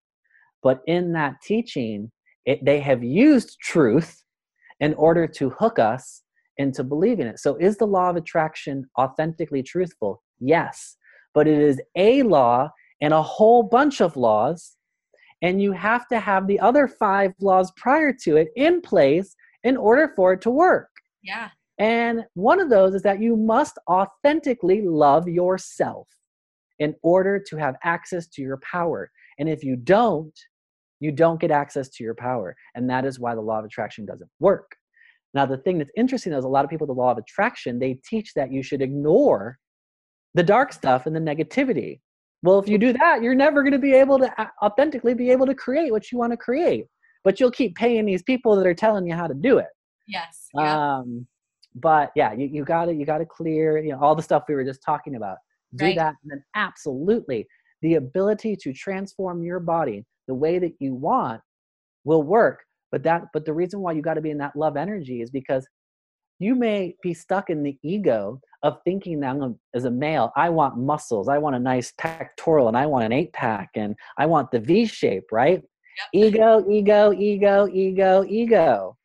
But in that teaching, it, they have used truth in order to hook us into believing it. So, is the law of attraction authentically truthful? Yes. But it is a law and a whole bunch of laws. And you have to have the other five laws prior to it in place in order for it to work. Yeah. And one of those is that you must authentically love yourself in order to have access to your power. And if you don't, you don't get access to your power. And that is why the law of attraction doesn't work. Now, the thing that's interesting is a lot of people, the law of attraction, they teach that you should ignore the dark stuff and the negativity. Well, if you do that, you're never going to be able to authentically be able to create what you want to create. But you'll keep paying these people that are telling you how to do it. Yes. Yeah. Um, but yeah, you, you gotta you gotta clear you know all the stuff we were just talking about. Do right. that, and then absolutely the ability to transform your body the way that you want will work but that but the reason why you got to be in that love energy is because you may be stuck in the ego of thinking that I'm, as a male i want muscles i want a nice pectoral and i want an eight pack and i want the v shape right yep. ego ego ego ego ego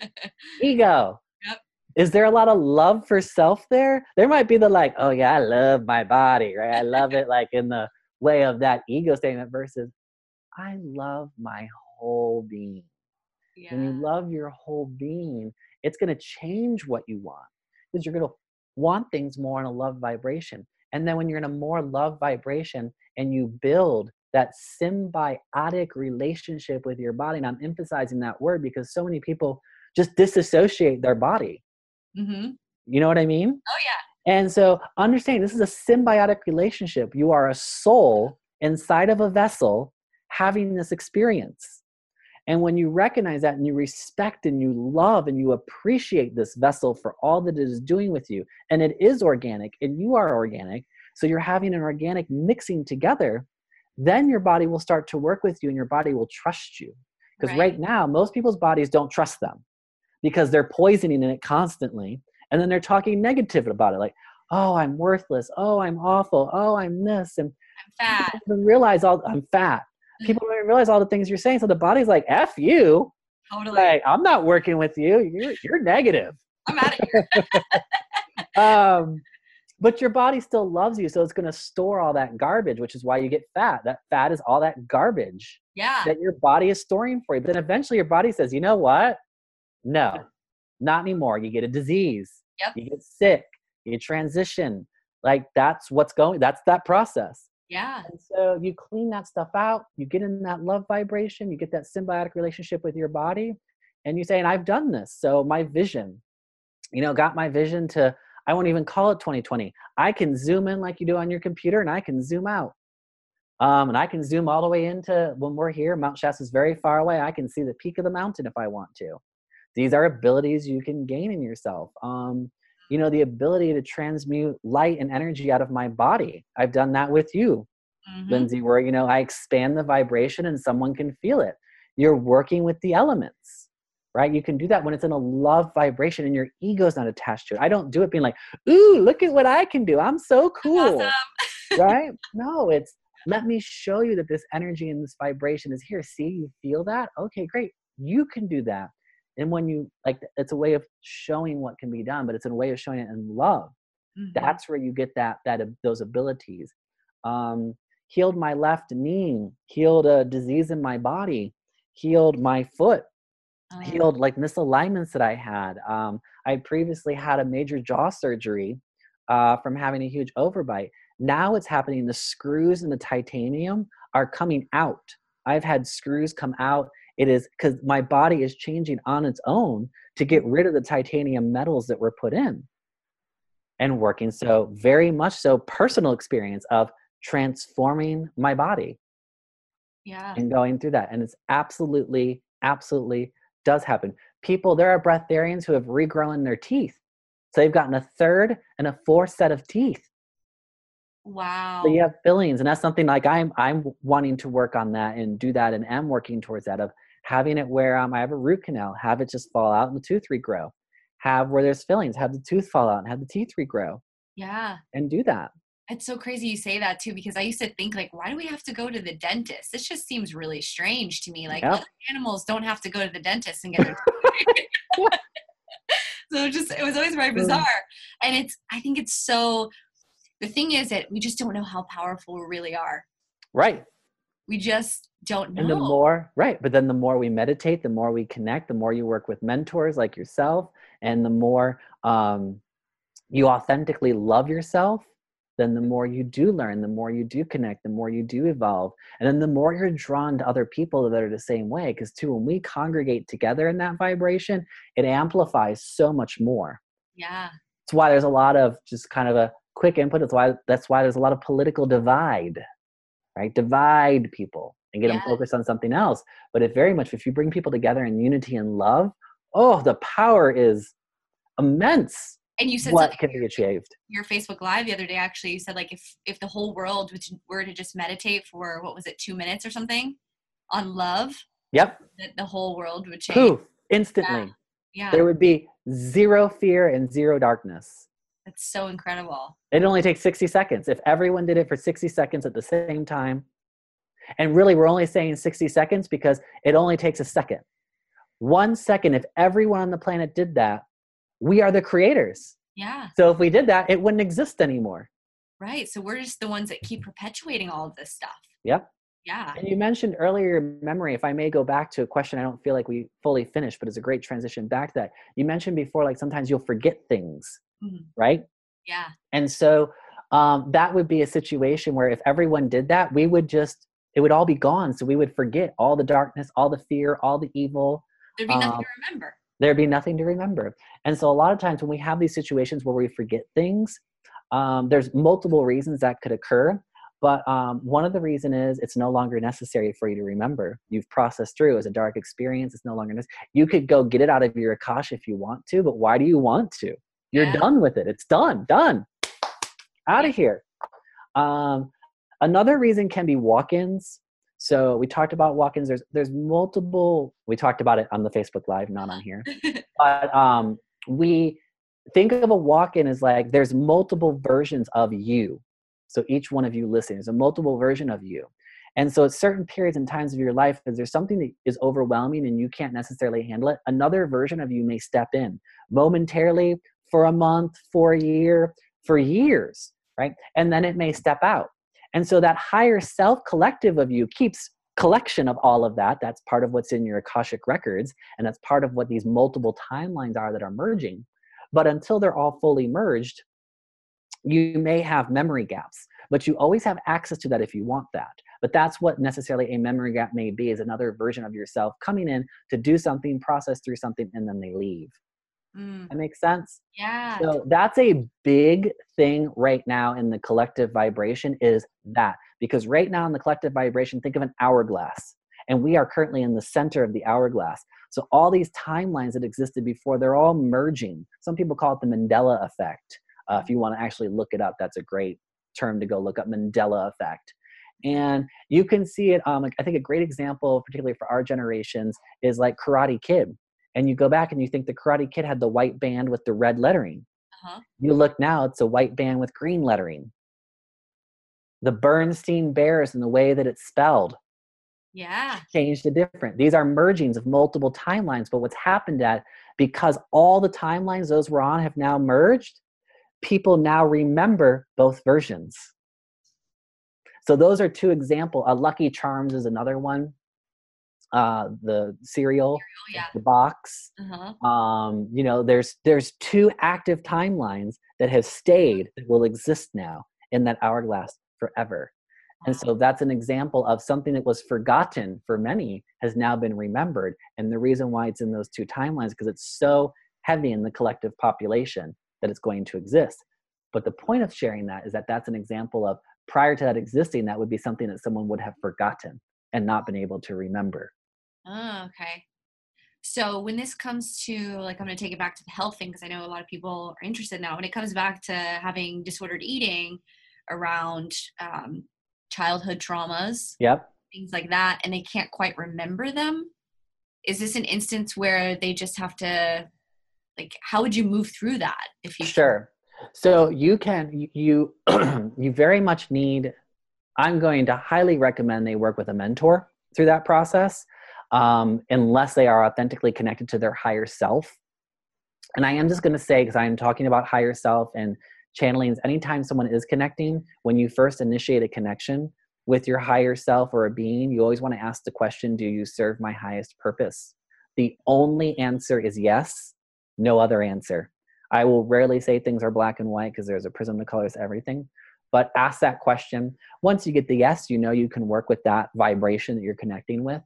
ego yep. is there a lot of love for self there there might be the like oh yeah i love my body right i love it like in the way of that ego statement versus I love my whole being. Yeah. When you love your whole being, it's going to change what you want because you're going to want things more in a love vibration. And then when you're in a more love vibration and you build that symbiotic relationship with your body, and I'm emphasizing that word because so many people just disassociate their body. Mm-hmm. You know what I mean? Oh, yeah. And so understand this is a symbiotic relationship. You are a soul inside of a vessel having this experience. And when you recognize that and you respect and you love and you appreciate this vessel for all that it is doing with you, and it is organic and you are organic, so you're having an organic mixing together, then your body will start to work with you and your body will trust you. Because right. right now, most people's bodies don't trust them because they're poisoning it constantly. And then they're talking negative about it, like, oh, I'm worthless. Oh, I'm awful. Oh, I'm this. And I'm fat. realize all I'm fat people don't even realize all the things you're saying. So the body's like, F you. Totally. Like, I'm not working with you. You're you're negative. I'm out of here. um, but your body still loves you, so it's gonna store all that garbage, which is why you get fat. That fat is all that garbage. Yeah. That your body is storing for you. But then eventually your body says, you know what? No, not anymore. You get a disease. Yep. You get sick. You transition. Like that's what's going. That's that process. Yeah. And so you clean that stuff out, you get in that love vibration, you get that symbiotic relationship with your body, and you say, and I've done this. So my vision, you know, got my vision to, I won't even call it 2020. I can zoom in like you do on your computer and I can zoom out. Um, and I can zoom all the way into when we're here. Mount Shasta is very far away. I can see the peak of the mountain if I want to. These are abilities you can gain in yourself. Um, you know the ability to transmute light and energy out of my body. I've done that with you mm-hmm. lindsay where you know i expand the vibration and someone can feel it. You're working with the elements right? You can do that when it's in a love vibration and your ego's not attached to it. I don't do it being like ooh look at what i can do. I'm so cool awesome. right? No it's let me show you that this energy and this vibration is here. See you feel that? Okay great. You can do that and when you like it's a way of showing what can be done but it's a way of showing it in love. Mm-hmm. that's where you get that that those abilities. Um healed my left knee healed a disease in my body healed my foot oh. healed like misalignments that i had. Um i previously had a major jaw surgery uh, from having a huge overbite. Now it's happening the screws and the titanium are coming out. I've had screws come out it is because my body is changing on its own to get rid of the titanium metals that were put in and working. So, very much so, personal experience of transforming my body. Yeah. And going through that. And it's absolutely, absolutely does happen. People, there are breatharians who have regrown their teeth. So they've gotten a third and a fourth set of teeth. Wow. So you have fillings, and that's something like I'm I'm wanting to work on that and do that, and am working towards that of having it where um, I have a root canal, have it just fall out and the tooth regrow. Have where there's fillings, have the tooth fall out and have the teeth regrow. Yeah. And do that. It's so crazy you say that too, because I used to think like, why do we have to go to the dentist? This just seems really strange to me. Like yep. animals don't have to go to the dentist and get their so just it was always very bizarre. And it's I think it's so the thing is that we just don't know how powerful we really are. Right. We just don't know. And the more, right, but then the more we meditate, the more we connect, the more you work with mentors like yourself, and the more um, you authentically love yourself, then the more you do learn, the more you do connect, the more you do evolve. And then the more you're drawn to other people that are the same way. Because, too, when we congregate together in that vibration, it amplifies so much more. Yeah. It's why there's a lot of just kind of a quick input. That's why that's why there's a lot of political divide, right? Divide people and get Yeah. them focused on something else. But if very much if you bring people together in unity and love, oh, the power is immense. And you said What can be achieved? your Facebook Live the other day. Actually, you said like if if the whole world were to just meditate for what was it, two minutes or something, on love, Yep, that the whole world would change. poof, instantly. Yeah, There would be zero fear and zero darkness. That's so incredible. It only takes 60 seconds. If everyone did it for 60 seconds at the same time, and really we're only saying 60 seconds because it only takes a second. One second, if everyone on the planet did that, we are the creators. Yeah, So if we did that, it wouldn't exist anymore. right. So we're just the ones that keep perpetuating all of this stuff. Yep. Yeah. And you mentioned earlier memory. If I may go back to a question I don't feel like we fully finished, but it's a great transition back to that. You mentioned before, like sometimes you'll forget things, Mhm. right? Yeah. And so um, that would be a situation where if everyone did that, we would just, it would all be gone. So we would forget all the darkness, all the fear, all the evil. There'd be nothing Um, to remember. There'd be nothing to remember. And so a lot of times when we have these situations where we forget things, um, there's multiple reasons that could occur. But um, one of the reason is it's no longer necessary for you to remember. You've processed through as a dark experience. It's no longer necessary. You could go get it out of your akash if you want to, but why do you want to? You're Yeah. done with it. It's done. Done. Out of here. Um, another reason can be walk-ins. So we talked about walk-ins. There's there's multiple. We talked about it on the Facebook Live, not on here. But um, we think of a walk-in as like there's multiple versions of you. So each one of you listening is a multiple version of you. And so at certain periods and times of your life, if there's something that is overwhelming and you can't necessarily handle it, another version of you may step in momentarily for a month, for a year, for years, right? And then it may step out. And so that higher self collective of you keeps collection of all of that. That's part of what's in your Akashic records. And that's part of what these multiple timelines are that are merging. But until they're all fully merged, you may have memory gaps, but you always have access to that if you want that. But that's what necessarily a memory gap may be is another version of yourself coming in to do something, process through something, and then they leave. Mm, That makes sense? yeah. So that's a big thing right now in the collective vibration is that because right now in the collective vibration, think of an hourglass, and we are currently in the center of the hourglass. So all these timelines that existed before, they're all merging. Some people call it the Mandela effect. Uh, if you want to actually look it up, that's a great term to go look up Mandela effect. And you can see it. Um, I think a great example, particularly for our generations, is like Karate Kid. And you go back and you think the Karate Kid had the white band with the red lettering. Uh-huh. You look now, it's a white band with green lettering. The Bernstein Bears and the way that it's spelled Yeah. changed to different. These are mergings of multiple timelines, but what's happened at because all the timelines those were on have now merged, people now remember both versions. So those are two example. Uh, Lucky Charms is another one. Uh, the cereal, Oh yeah. the box. Uh-huh. Um, you know, there's there's two active timelines that have stayed that will exist now in that hourglass forever. And so that's an example of something that was forgotten for many has now been remembered. And the reason why it's in those two timelines because it's so heavy in the collective population that it's going to exist. But the point of sharing that is that that's an example of prior to that existing, that would be something that someone would have forgotten and not been able to remember. Oh, okay. So when this comes to like I'm going to take it back to the health thing because I know a lot of people are interested now. When it comes back to having disordered eating around um, childhood traumas, Yep. things like that, and they can't quite remember them, is this an instance where they just have to like how would you move through that if you Sure. So you can you you, you very much need. I'm going to highly recommend they work with a mentor through that process, um, unless they are authentically connected to their higher self. And I am just going to say because I am talking about higher self and channelings. Anytime someone is connecting, when you first initiate a connection, with your higher self or a being, you always want to ask the question Do you serve my highest purpose? The only answer is yes, no other answer. I will rarely say things are black and white because there's a prism that colors everything. But ask that question. Once you get the yes, you know you can work with that vibration that you're connecting with.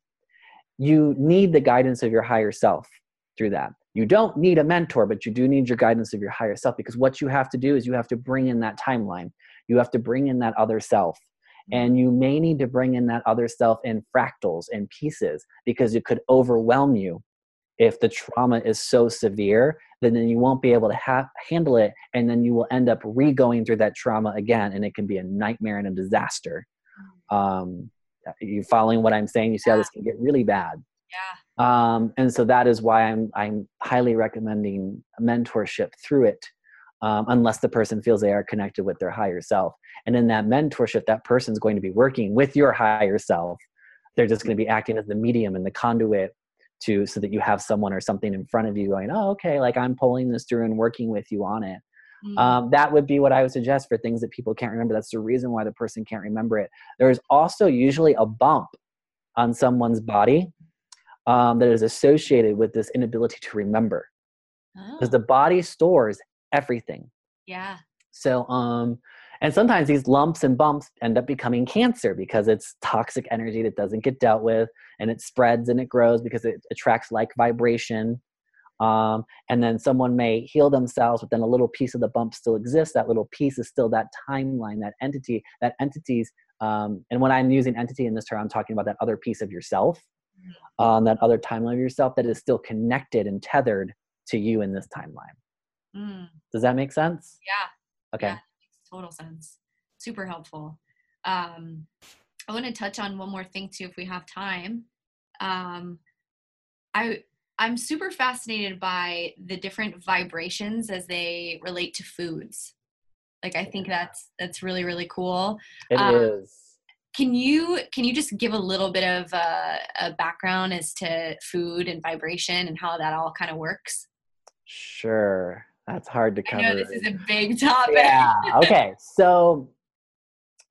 You need the guidance of your higher self through that. You don't need a mentor, but you do need your guidance of your higher self because what you have to do is you have to bring in that timeline. You have to bring in that other self. And you may need to bring in that other self in fractals and pieces because it could overwhelm you if the trauma is so severe then, then you won't be able to ha- handle it and then you will end up re-going through that trauma again and it can be a nightmare and a disaster mm. um, you following what i'm saying you see yeah. how this can get really bad. Yeah. Um, and so that is why i'm i'm highly recommending mentorship through it um, unless the person feels they are connected with their higher self. And in that mentorship that person is going to be working with your higher self. They're just going to be acting as the medium and the conduit to so that you have someone or something in front of you going oh okay like i'm pulling this through and working with you on it mm. um, that would be what i would suggest for things that people can't remember that's the reason why the person can't remember it there's also usually a bump on someone's body um, that is associated with this inability to remember because oh. the body stores everything yeah so um and sometimes these lumps and bumps end up becoming cancer because it's toxic energy that doesn't get dealt with and it spreads and it grows because it attracts like vibration. Um, and then someone may heal themselves, but then a little piece of the bump still exists. That little piece is still that timeline, that entity, that entity's. Um, and when I'm using entity in this term, I'm talking about that other piece of yourself, mm-hmm. um, that other timeline of yourself that is still connected and tethered to you in this timeline. Mm. Does that make sense? Yeah. Okay. Yeah total sense. Super helpful. Um, I want to touch on one more thing too, if we have time. Um, I I'm super fascinated by the different vibrations as they relate to foods. Like I think that's that's really really cool. It um, is. Can you can you just give a little bit of a, a background as to food and vibration and how that all kind of works? Sure. That's hard to cover. I know this is a big topic. Yeah. Okay. So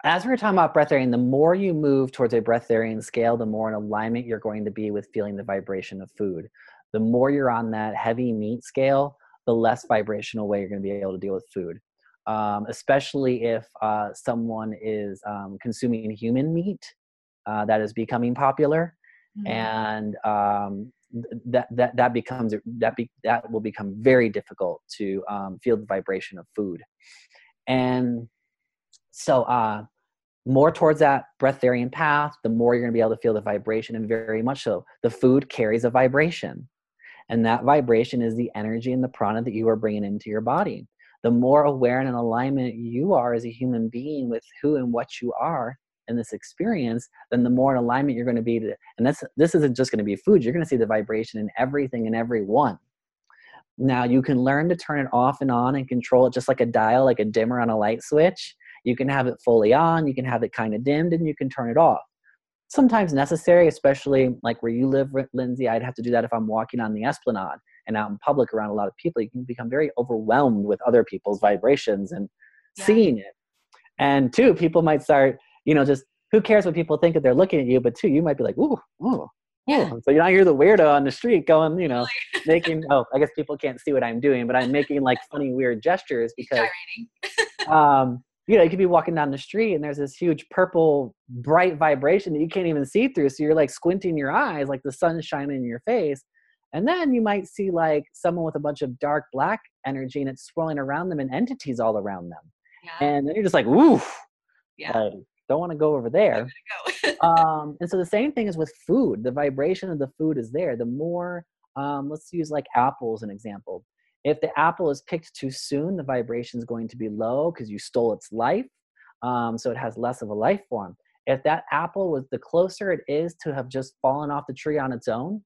as we are talking about breatharian, the more you move towards a breatharian scale, the more in alignment you're going to be with feeling the vibration of food. The more you're on that heavy meat scale, the less vibrational way you're going to be able to deal with food. Um, especially if uh, someone is um, consuming human meat uh, that is becoming popular. Mm-hmm. And um, that that that becomes that be, that will become very difficult to um, feel the vibration of food and so uh, more towards that breatharian path the more you're going to be able to feel the vibration and very much so the food carries a vibration and that vibration is the energy and the prana that you are bringing into your body the more aware and in alignment you are as a human being with who and what you are in this experience, then the more in alignment you're going to be to, and this this isn't just going to be food, you're going to see the vibration in everything and everyone. Now you can learn to turn it off and on and control it just like a dial, like a dimmer on a light switch. You can have it fully on, you can have it kind of dimmed, and you can turn it off. Sometimes necessary, especially like where you live, Lindsay. I'd have to do that if I'm walking on the esplanade and out in public around a lot of people. You can become very overwhelmed with other people's vibrations and yeah. seeing it. And two, people might start you know, just who cares what people think if they're looking at you, but two, you might be like, ooh, ooh, yeah. So you know, you're the weirdo on the street going, you know, making. Oh, I guess people can't see what I'm doing, but I'm making like funny, weird gestures because, um, you know, you could be walking down the street and there's this huge purple, bright vibration that you can't even see through. So you're like squinting your eyes, like the sun's shining in your face, and then you might see like someone with a bunch of dark black energy and it's swirling around them and entities all around them, yeah. and then you're just like, ooh, yeah. Like, don't want to go over there. Go. um, and so the same thing is with food. The vibration of the food is there. The more, um, let's use like apples as an example. If the apple is picked too soon, the vibration is going to be low because you stole its life. Um, so it has less of a life form. If that apple was the closer it is to have just fallen off the tree on its own,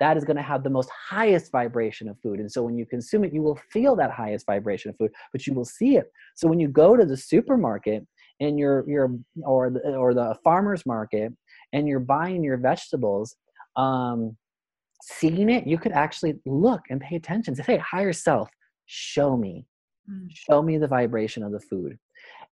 that is going to have the most highest vibration of food. And so when you consume it, you will feel that highest vibration of food, but you will see it. So when you go to the supermarket and your your or the, or the farmers market and you're buying your vegetables um, seeing it you could actually look and pay attention say hey higher self show me mm. show me the vibration of the food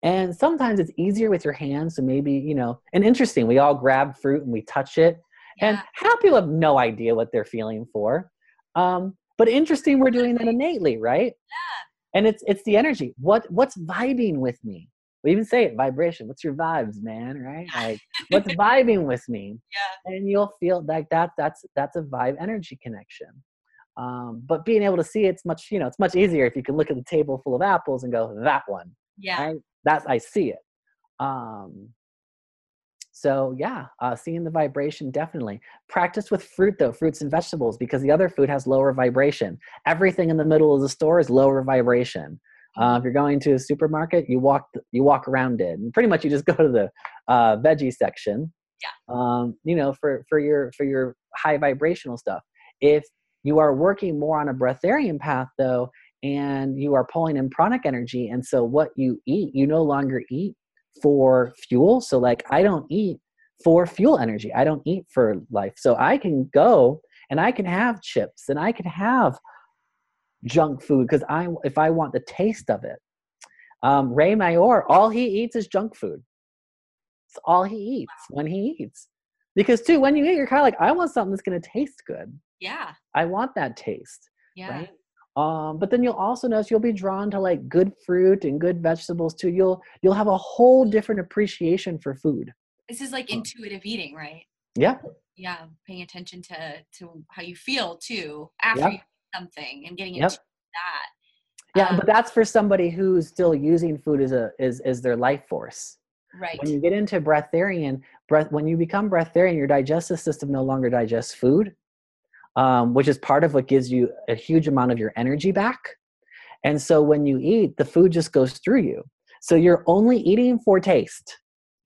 And sometimes it's easier with your hands. So maybe, you know, and interesting, we all grab fruit and we touch it. Yeah. And half people have no idea what they're feeling for. Um, but interesting, we're doing that innately, right? Yeah. And it's it's the energy. What what's vibing with me? We even say it, vibration. What's your vibes, man? Right? Like what's vibing with me? Yeah. And you'll feel like that. That's that's a vibe energy connection. Um, but being able to see it's much, you know, it's much easier if you can look at the table full of apples and go, that one. Yeah. Right? That's I see it. Um, so yeah, uh, seeing the vibration definitely. Practice with fruit though, fruits and vegetables, because the other food has lower vibration. Everything in the middle of the store is lower vibration. Uh, if you're going to a supermarket, you walk you walk around it, and pretty much you just go to the uh, veggie section. Yeah. Um, you know, for for your for your high vibrational stuff. If you are working more on a breatharian path though, and you are pulling in pranic energy, and so what you eat, you no longer eat for fuel. So like I don't eat for fuel energy. I don't eat for life. So I can go and I can have chips and I can have junk food because I if I want the taste of it. Um, Ray Maor, all he eats is junk food. It's all he eats when he eats. Because too, when you eat, you're kind of like, I want something that's gonna taste good. Yeah. I want that taste. Yeah. Right? Um, but then you'll also notice you'll be drawn to like good fruit and good vegetables too. You'll you'll have a whole different appreciation for food. This is like intuitive eating, right? Yeah. Yeah, paying attention to to how you feel too after yep. you something and getting yep. into that. Yeah, um, but that's for somebody who's still using food as a is is their life force. Right. When you get into breatharian, breath when you become breatharian, your digestive system no longer digests food um, which is part of what gives you a huge amount of your energy back. And so when you eat, the food just goes through you. So you're only eating for taste.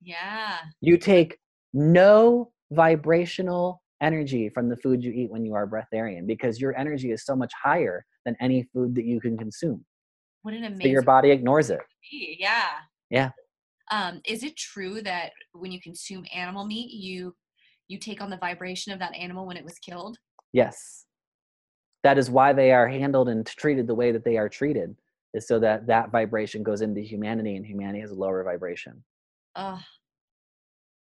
Yeah. You take no vibrational energy from the food you eat when you are breatharian because your energy is so much higher than any food that you can consume. What an amazing. So your body ignores it. Yeah. Yeah. Um, is it true that when you consume animal meat, you you take on the vibration of that animal when it was killed? Yes. That is why they are handled and treated the way that they are treated, is so that that vibration goes into humanity and humanity has a lower vibration. Oh,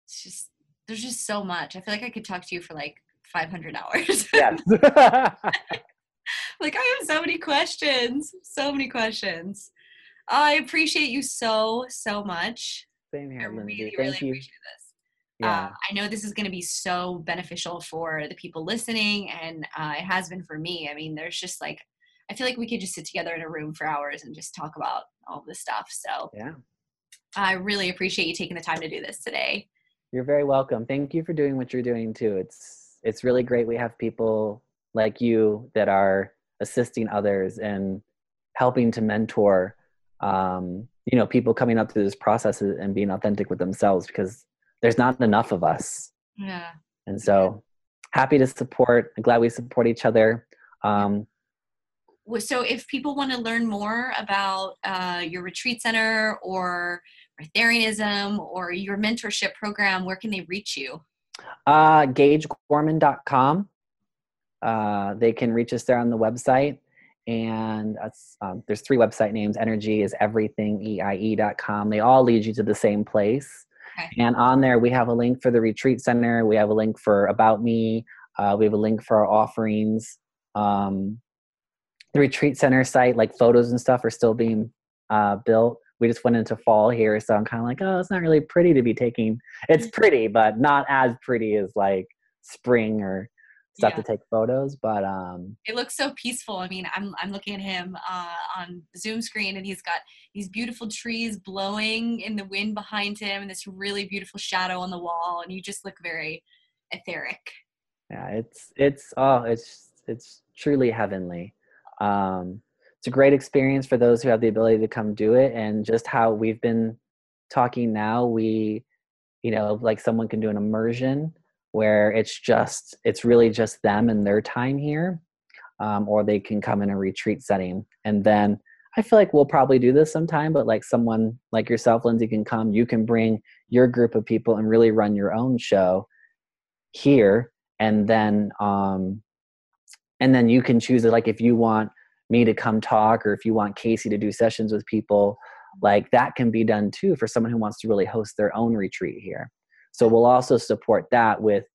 it's just, there's just so much. I feel like I could talk to you for like 500 hours. Yes. like, I have so many questions, so many questions. I appreciate you so, so much. Same here, I really, Thank really you. appreciate this. Yeah. Uh, I know this is going to be so beneficial for the people listening, and uh, it has been for me. I mean, there's just like, I feel like we could just sit together in a room for hours and just talk about all this stuff. So, yeah. I really appreciate you taking the time to do this today. You're very welcome. Thank you for doing what you're doing too. It's it's really great we have people like you that are assisting others and helping to mentor um, you know people coming up through this process and being authentic with themselves because there's not enough of us. Yeah. And so happy to support. glad we support each other. Um, so if people want to learn more about uh, your retreat center or Breatharianism or your mentorship program, where can they reach you? Uh, GageGorman.com. Uh, they can reach us there on the website. And um, there's three website names. Energy is everything, EIE.com. They all lead you to the same place. Okay. And on there, we have a link for the retreat center. We have a link for About Me. Uh, we have a link for our offerings. Um, the retreat center site, like photos and stuff, are still being uh, built. We just went into fall here, so I'm kind of like, oh, it's not really pretty to be taking. It's mm-hmm. pretty, but not as pretty as like spring or stuff yeah. to take photos but um it looks so peaceful i mean i'm i'm looking at him uh on zoom screen and he's got these beautiful trees blowing in the wind behind him and this really beautiful shadow on the wall and you just look very etheric yeah it's it's oh it's it's truly heavenly um it's a great experience for those who have the ability to come do it and just how we've been talking now we you know like someone can do an immersion where it's just it's really just them and their time here um, or they can come in a retreat setting. And then i feel like we'll probably do this sometime but like someone like yourself lindsay can come. You can bring your group of people and really run your own show here and then um and then you can choose it. Like if you want me to come talk or if you want casey to do sessions with people like that can be done too for someone who wants to really host their own retreat here. So we'll also support that with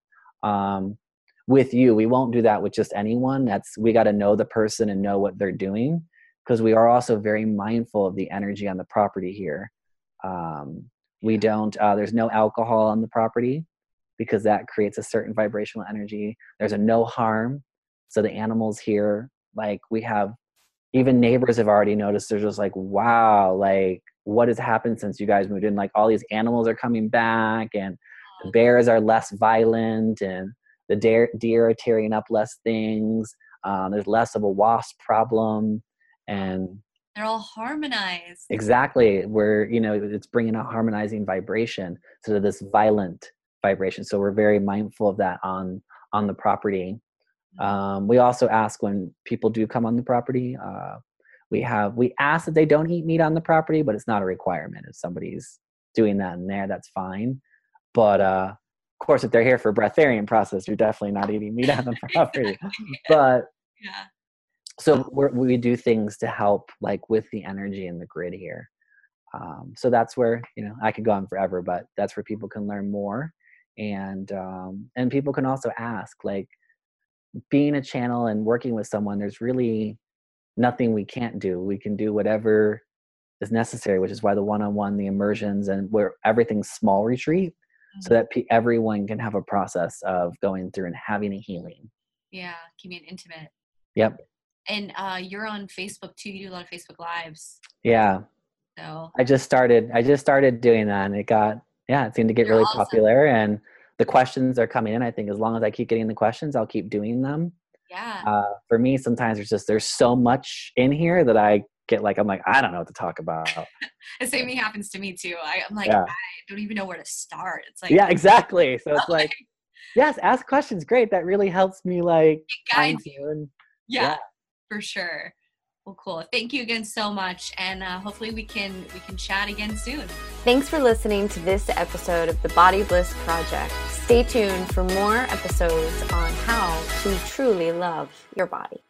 um, with you. We won't do that with just anyone. That's we got to know the person and know what they're doing because we are also very mindful of the energy on the property here. Um, we don't uh, there's no alcohol on the property because that creates a certain vibrational energy. There's a no harm. So the animals here like we have even neighbors have already noticed they're just like wow like what has happened since you guys moved in? Like all these animals are coming back and the bears are less violent and the deer, deer are tearing up less things um, there's less of a wasp problem and they're all harmonized. Exactly we're you know it's bringing a harmonizing vibration to this violent vibration so we're very mindful of that on on the property. Um, we also ask when people do come on the property uh, we have we ask that they don't eat meat on the property but it's not a requirement. If somebody's doing that in there that's fine. But uh of course if they're here for breatharian process you're definitely not eating meat on the property. But yeah. so we do things to help like with the energy and the grid here. Um, so that's where you know i could go on forever but that's where people can learn more. And um, and people can also ask like being a channel and working with someone there's really nothing we can't do we can do whatever is necessary which is why the one-on-one the immersions and where everything's small retreat mm-hmm. so that pe- everyone can have a process of going through and having a healing yeah keeping it intimate yep and uh, you're on Facebook too. You do a lot of Facebook lives. Yeah. So I just started. I just started doing that, and it got yeah, it seemed to get really awesome. popular, and the questions are coming in. I think as long as I keep getting the questions, I'll keep doing them. Yeah. Uh, for me, sometimes there's just there's so much in here that I get like I'm like I don't know what to talk about. the same thing happens to me too. I, am like yeah. I don't even know where to start. It's like yeah, exactly. So it's like yes, ask questions. Great, that really helps me like guide you. yeah. yeah for sure. Well, cool. Thank you again so much, and uh, hopefully we can we can chat again soon. Thanks for listening to this episode of the Body Bliss Project. Stay tuned for more episodes on how to truly love your body.